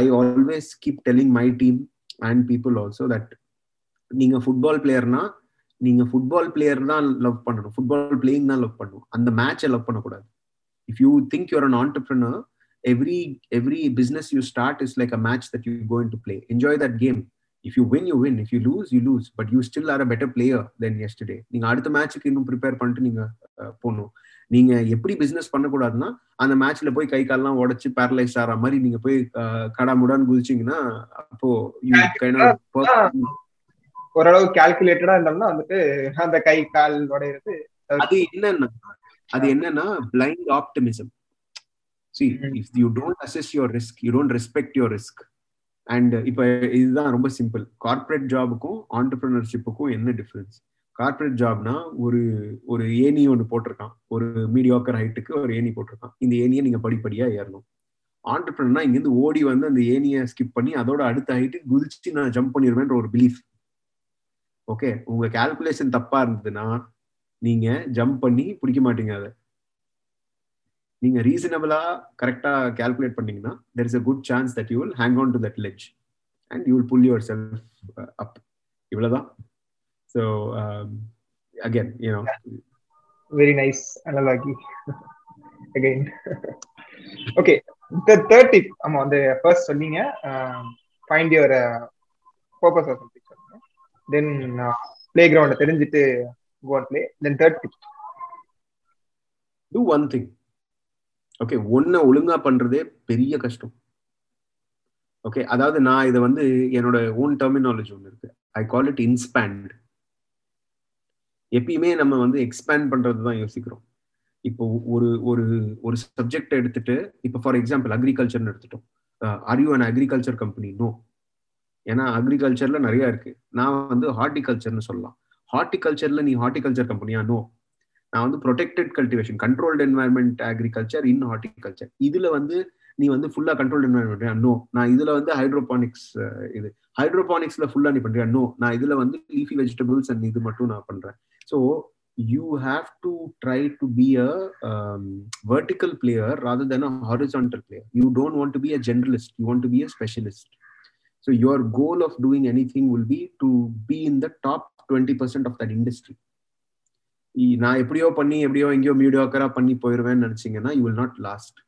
I always keep telling my team and people also that நீங்க football பிளேயர்னா நீங்க football player தான் love பண்ணணும். Football playing தான் love பண்ணணும். அந்த மேட்சை லவ் பண்ணக்கூடாது. If you think you're an entrepreneur every every business you start is like a match that you go into play. Enjoy that game. If you win you win if you lose you lose but you still are a better player then yesterday நீங்க அடுத்த மேட்ச்சுக்கு இன்னும் prepare பண்ணிட்டு நீங்க போகணும் நீங்க எப்படி business பண்ணக்கூடாதுன்னா அந்த மேட்ச்ல போய் கை கால்லாம் உடச்சு பேரலைஸ் ஆகிற மாதிரி நீங்க போய் கடாமுடான்னு குதிச்சிங்கன்னா அப்போ ஓரளவு கால்குலேட்டடா இருந்தோம்னா வந்துட்டு அந்த கை கால் உடையிறது அது என்னன்னா அது என்னன்னா blind optimism see if you don't assess your risk you don't respect your risk and இப்போ இதுதான் ரொம்ப சிம்பிள் கார்பரேட் ஜாபுக்கும் ஆண்டர்பிரினர்ஷிப்புக்கும் என்ன டிஃபரன்ஸ் கார்பரேட் ஜாப்னா ஒரு ஒரு ஏணி ஒன்று போட்டிருக்கான். ஒரு மீடியாக்கர் ஹைட்டுக்கு ஒரு ஏணி போட்டிருக்கான். இந்த ஏணியை நீங்க படிப்படியா ஏறணும். ஆண்டர்பிரினர்னா இங்கேருந்து ஓடி வந்து அந்த ஏணியை ஸ்கிப் பண்ணி அதோட அடுத்த ஹைட்டு குதிச்சு நான் ஜம்ப் பண்ணிடுவேன்ற ஒரு பிலீஃப் ஓகே உங்க கால்குலேஷன் தப்பா இருந்ததுன்னா நீங்க ஜம்ப் பண்ணி பிடிக்க மாட்டீங்க அதை. நீங்க ரீசனபிளா கரெக்டா கால்குலேட் பண்ணீங்கன்னா there is a good chance that you will hang on to that ledge and you will pull yourself up இவ்வளவுதான். So again you know very nice analogy again okay third tip ஆமா வந்து first சொன்னீங்க find your purpose of something சொன்னீங்க then play கிரவுண்டை தெரிஞ்சுட்டு go and play then third tip do one thing okay ஒன்ன ஒழுங்கா பண்றதே பெரிய கஷ்டம். ஓகே அதாவது நான் இதை வந்து என்னோட ஓன் டெர்மினாலஜி ஒன்று இருக்கு. ஐ கால் இட் இன்ஸ்பேண்ட் எப்பயுமே நம்ம வந்து எக்ஸ்பேண்ட் பண்றது தான் யோசிக்கிறோம். இப்போ ஒரு ஒரு ஒரு சப்ஜெக்ட் எடுத்துட்டு இப்போ ஃபார் எக்ஸாம்பிள் அக்ரிகல்ச்சர்னு எடுத்துட்டோம். Are you and agriculture company no ஏன்னா அக்ரிகல்ச்சர்ல நிறைய இருக்கு. நான் வந்து ஹார்டிகல்ச்சர்னு சொல்லலாம். ஹார்டிகல்ச்சர்ல நீ ஹார்டிகல்ச்சர் கம்பெனியா நோ நான் வந்து protected cultivation controlled environment agriculture in horticulture இதுல வந்து நீ வந்து ஃபுல்லா கண்ட்ரோல் என்வாயன்மெண்ட் நோ நான் இதுல வந்து ஹைட்ரோபானிக்ஸ் இது ஹைட்ரோபானிக்ஸ்ல ஃபுல்லா நீ பண்றியா? நோ நான் இதுல வந்து லீஃபி வெஜிடபிள்ஸ் அண்ட் இது மட்டும் நான் பண்றேன். So you have to try to be a vertical player rather than a horizontal player you don't want to be a generalist you want to be a specialist so your goal of doing anything will be to be in the top twenty percent of that industry நான் எப்படியோ பண்ணி எப்படியோ எங்கேயோ மீடியோக்கரா பண்ணி போயிருவேன்னு நினைச்சீங்கன்னா you will not last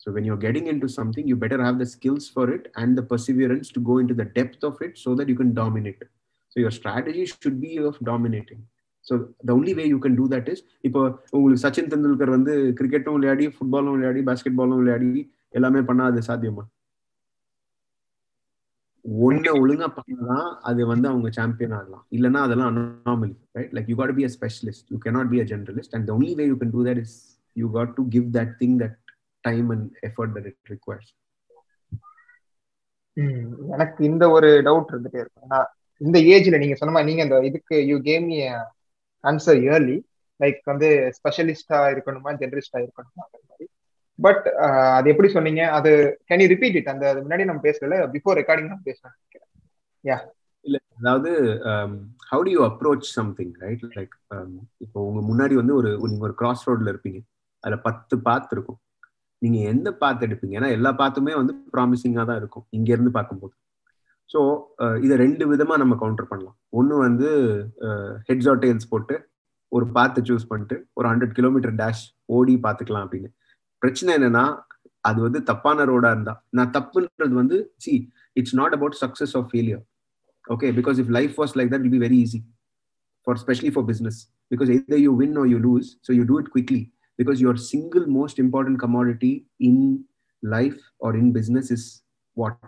so when you're getting into something you better have the skills for it and the perseverance to go into the depth of it so that you can dominate so your strategy should be of dominating so the only way you can do that is இப்போ உங்களுக்கு சச்சின் தெண்டுல்கர் வந்து கிரிக்கெட்டும் விளையாடி ஃபுட்பாலும் விளையாடி basket பாலும் விளையாடி எல்லாமே பண்ணா அது சாத்தியமா? ஒண்ணு ஒழுங்கா பண்ணதான் அது வந்து அவங்க சாம்பியன் ஆகலாம். இல்லைன்னா அதெல்லாம் anomaly right like you got be a specialist you cannot be a generalist and only way you can do that is you got to give that thing that time and effort that it requires எனக்கு இந்த ஒரு doubt இருந்துட்டே இருக்கும். ஏன்னா இந்த ஏஜ்ல நீங்க சொன்ன மாதிரி நீங்க இந்த இதுக்கு you came answer early like வந்து ஸ்பெஷலிஸ்டா இருக்கணுமா ஜெனரலிஸ்டா இருக்கணுமா மாதிரி. பட் uh, அது எப்படி சொன்னீங்க? அது கேன் யூ ரிப்பீட் இட் அந்த முன்னாடி நம்ம பேசல பிஃபோர் ரெக்கார்டிங் நான் பேசுறேன் யா இல்ல அதாவது how do you approach something right like இப்போ உங்க முன்னாடி வந்து ஒரு நீங்க ஒரு கிராஸ் ரோட்ல இருப்பீங்க. அதுல பத்து பாத் இருக்கும். நீங்க எந்த பாத் எடுப்பீங்க? ஏன்னா எல்லா பாத்துமே வந்து ப்ராமிசிங்கா தான் இருக்கும் இங்க இருந்து பார்க்கும்போது ஸோ uh, இதை ரெண்டு விதமா நம்ம கவுண்டர் பண்ணலாம். ஒன்று வந்து ஹெட்ஸ் ஆர் டெயில்ஸ் போட்டு ஒரு பாத்தை சூஸ் பண்ணிட்டு ஒரு ஹண்ட்ரட் கிலோமீட்டர் டேஷ் ஓடி பார்த்துக்கலாம் அப்படின்னு. பிரச்சனை என்னன்னா அது வந்து தப்பான ரோடா இருந்தா. நான் தப்புன்றது வந்து see it's not about success of failure okay because if life was like that will be very easy for specially for business because either you win or you lose so you do it quickly because your single most important commodity in life or in business is what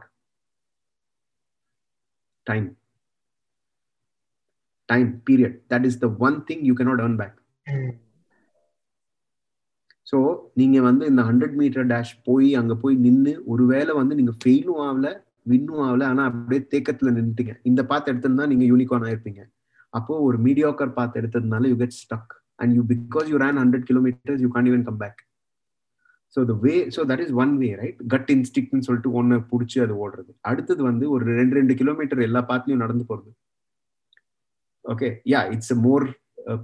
time time period that is the one thing you cannot earn back so நீங்கள் வந்து இந்த hundred metre dash போய் அங்கே போய் நின்று ஒருவேளை வந்து நீங்கள் ஃபெயிலும் ஆகல வின்னும் ஆகல ஆனால் அப்படியே தேக்கத்தில் நின்றுட்டீங்க இந்த பாத்து எடுத்திருந்தா நீங்கள் யூனிகார்ன் ஆயிருப்பீங்க. அப்போ ஒரு மீடியோக்கர் பாத்து எடுத்ததுனால you get stuck and you because you ran hundred kilometers you can't even come back so the way so that is one way right gut இன்ஸ்டிக்ட்னு சொல்லிட்டு ஒன்று பிடிச்சி அது ஓடுறது. அடுத்தது வந்து ஒரு ரெண்டு ரெண்டு கிலோமீட்டர் எல்லா பாத்துலையும் நடந்து போகிறது okay ya it's a more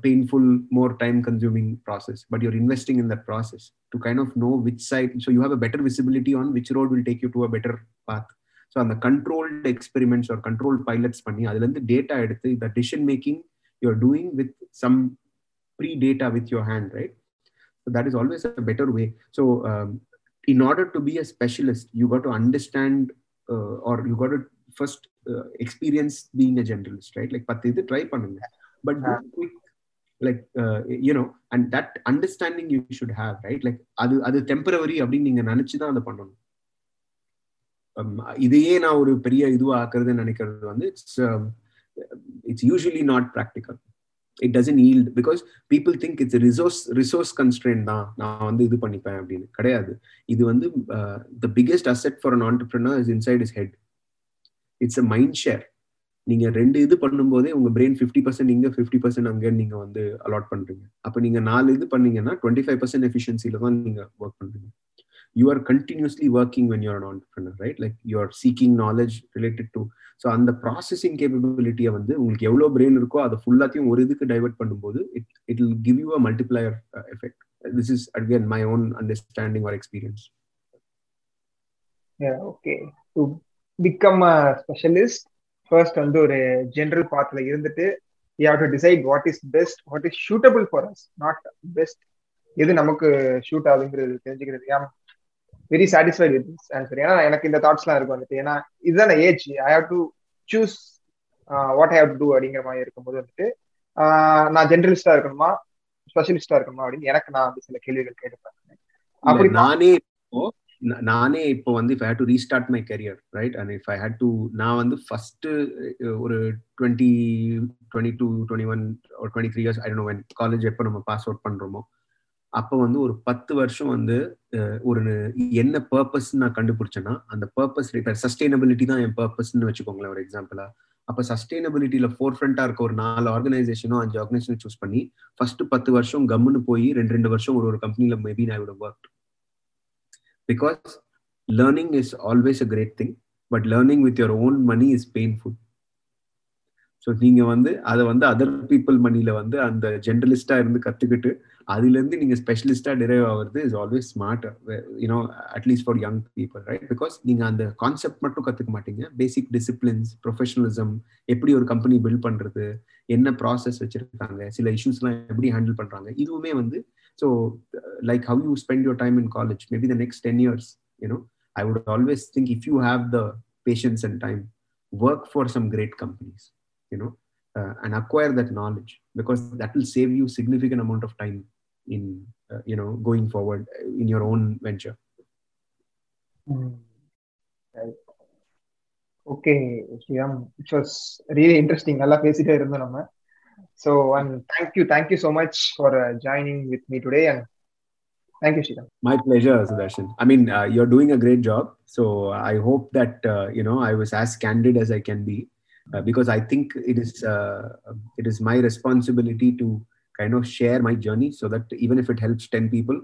painful more time consuming process but you're investing in that process to kind of know which side so you have a better visibility on which road will take you to a better path so அந்த controlled experiments ஒரு control pilots பண்ணி அதுலேருந்து data எடுத்து இந்த decision making you're doing with some pre data with your hand right So that is always a better way. So um, in order to be a specialist, you got to understand uh, or you got to first experience being a generalist right like பத்து இது try பண்ணுங்க. But quick like you know and that understanding you should have right like அது அது temporary அப்படின்னு நீங்க நினைச்சுதான் அதை பண்ணணும். Um, இதையே நான் ஒரு பெரிய இதுவா ஆக்குறது நினைக்கிறது வந்து it's it's usually not practical it doesn't yield because people think it's resource resource constraint தான் நான் வந்து இது பண்ணிப்பேன் அப்படின்னு. கிடையாது. இது வந்து the biggest asset for an entrepreneur is inside is head it's a mind share நீங்க ரெண்டு இது பண்ணும்போதே உங்க பிரெயின் ஃபிஃப்டி பர்சன்ட் இங்க ஃபிஃப்டி பர்சன்ட் அங்க நீங்க வந்து அலாட் பண்றீங்க. அப்ப நீங்க நாலு இது பண்ணீங்கன்னா டுவெண்ட்டி ஃபைவ் பர்சன்ட் எஃபிஷியன்சில தான் நீங்க ஒர்க் பண்றீங்க. You are continuously working when you're entrepreneur right like you are seeking knowledge related to so அந்த ப்ராசஸிங் கேப்பபிலிட்டியை வந்து உங்களுக்கு எவ்வளோ பிரெயின் இருக்கோ அதை ஃபுல்லாத்தையும் ஒரு இதுக்கு டைவெர்ட் பண்ணும்போது it it will give you a multiplier effect this is again my own understanding or experience okay to become a specialist first வந்து ஒரு ஜென்ரல் பாத்துல இருந்துட்டு you have to decide what is best what is suitable for us not best எது நமக்கு suit ஆகுங்கிறது தெரிஞ்சுக்கிறது. ஏன் very satisfied with this answer ஏன்னா எனக்கு இந்த தாட்ஸ்லாம் இருக்கும் வந்துட்டு. ஏன்னா இதுதான age. I have to choose what have to do அப்படிங்கிற மாதிரி இருக்கும்போது வந்துட்டு நான் ஜென்ரலிஸ்டா இருக்கணுமா? ஸ்பெஷலிஸ்டா இருக்கணுமா அப்படின்னு எனக்கு நான் வந்து சில கேள்விகள் கேட்டுப்பேன். அப்படி நானே இப்போ நானே இப்போ வந்து if I to restart my career right and if I had to நான் வந்து ஃபர்ஸ்ட் ஒரு twenty twenty two twenty one ஒரு twenty three years I know when college எப்போ நம்ம பாஸ் அவுட் பண்ணுறோமோ அப்போ வந்து ஒரு பத்து வருஷம் வந்து ஒரு என்ன பர்பஸ் நான் கண்டுபிடிச்சேன்னா அந்த பர்பஸ் இப்போ சஸ்டைனபிலிட்டி தான் என் பர்பஸ்ன்னு வச்சுக்கோங்களேன் ஒரு எக்ஸாம்பிளா அப்போ சஸ்டைனபிலிட்டியில ஃபோர் ஃப்ரண்டா இருக்க ஒரு நாலு ஆர்கனைசேஷனோ அஞ்சு ஆர்கனைசேஷன் சூஸ் பண்ணி ஃபர்ஸ்ட் பத்து வருஷம் கம்முன்னு போய் ரெண்டு ரெண்டு வருஷம் ஒரு ஒரு கம்பெனில மேபி நான் விட work because learning is always a great thing but learning with your own money is painful so நீங்கள் வந்து அதை வந்து அதர் பீப்புள் மணியில் வந்து அந்த ஜென்ரலிஸ்டாக இருந்து கற்றுக்கிட்டு அதுலேருந்து நீங்கள் ஸ்பெஷலிஸ்டாக டிரைவ் ஆகிறது is always smart you know at least for young people right because நீங்கள் அந்த கான்செப்ட் மட்டும் கற்றுக்க மாட்டீங்க. பேசிக் டிசிப்ளின்ஸ் ப்ரொஃபஷனலிசம் எப்படி ஒரு கம்பெனி பில்ட் பண்ணுறது என்ன ப்ராசஸ் வச்சுருக்காங்க சில இஷ்யூஸ்லாம் எப்படி ஹேண்டில் பண்ணுறாங்க இதுவுமே வந்து so like how you spend your time in college maybe the next ten years you know I would always think if you have the patience and time work for some great companies you know uh, and acquire that knowledge because that will save you significant amount of time in uh, you know going forward in your own venture okay Sriram it was really interesting நல்லா பேசிட்டே இருந்தோம் நம்ம so, and thank you, thank you so much for uh, joining with me today, and thank you, Shiram. My pleasure, Sudarshan. I mean, uh, you're doing a great job. So, I hope that uh, you know I was as candid as I can be, uh, because I think it is uh, it is my responsibility to kind of share my journey, so that even if it helps ten people.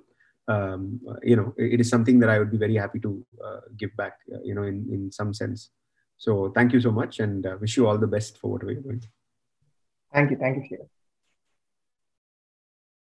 Um, you know, it is something that I would be very happy to uh, give back. you know, in in some sense. So, thank you so much, and wish you all the best for whatever you're doing thank you thank you Shiva.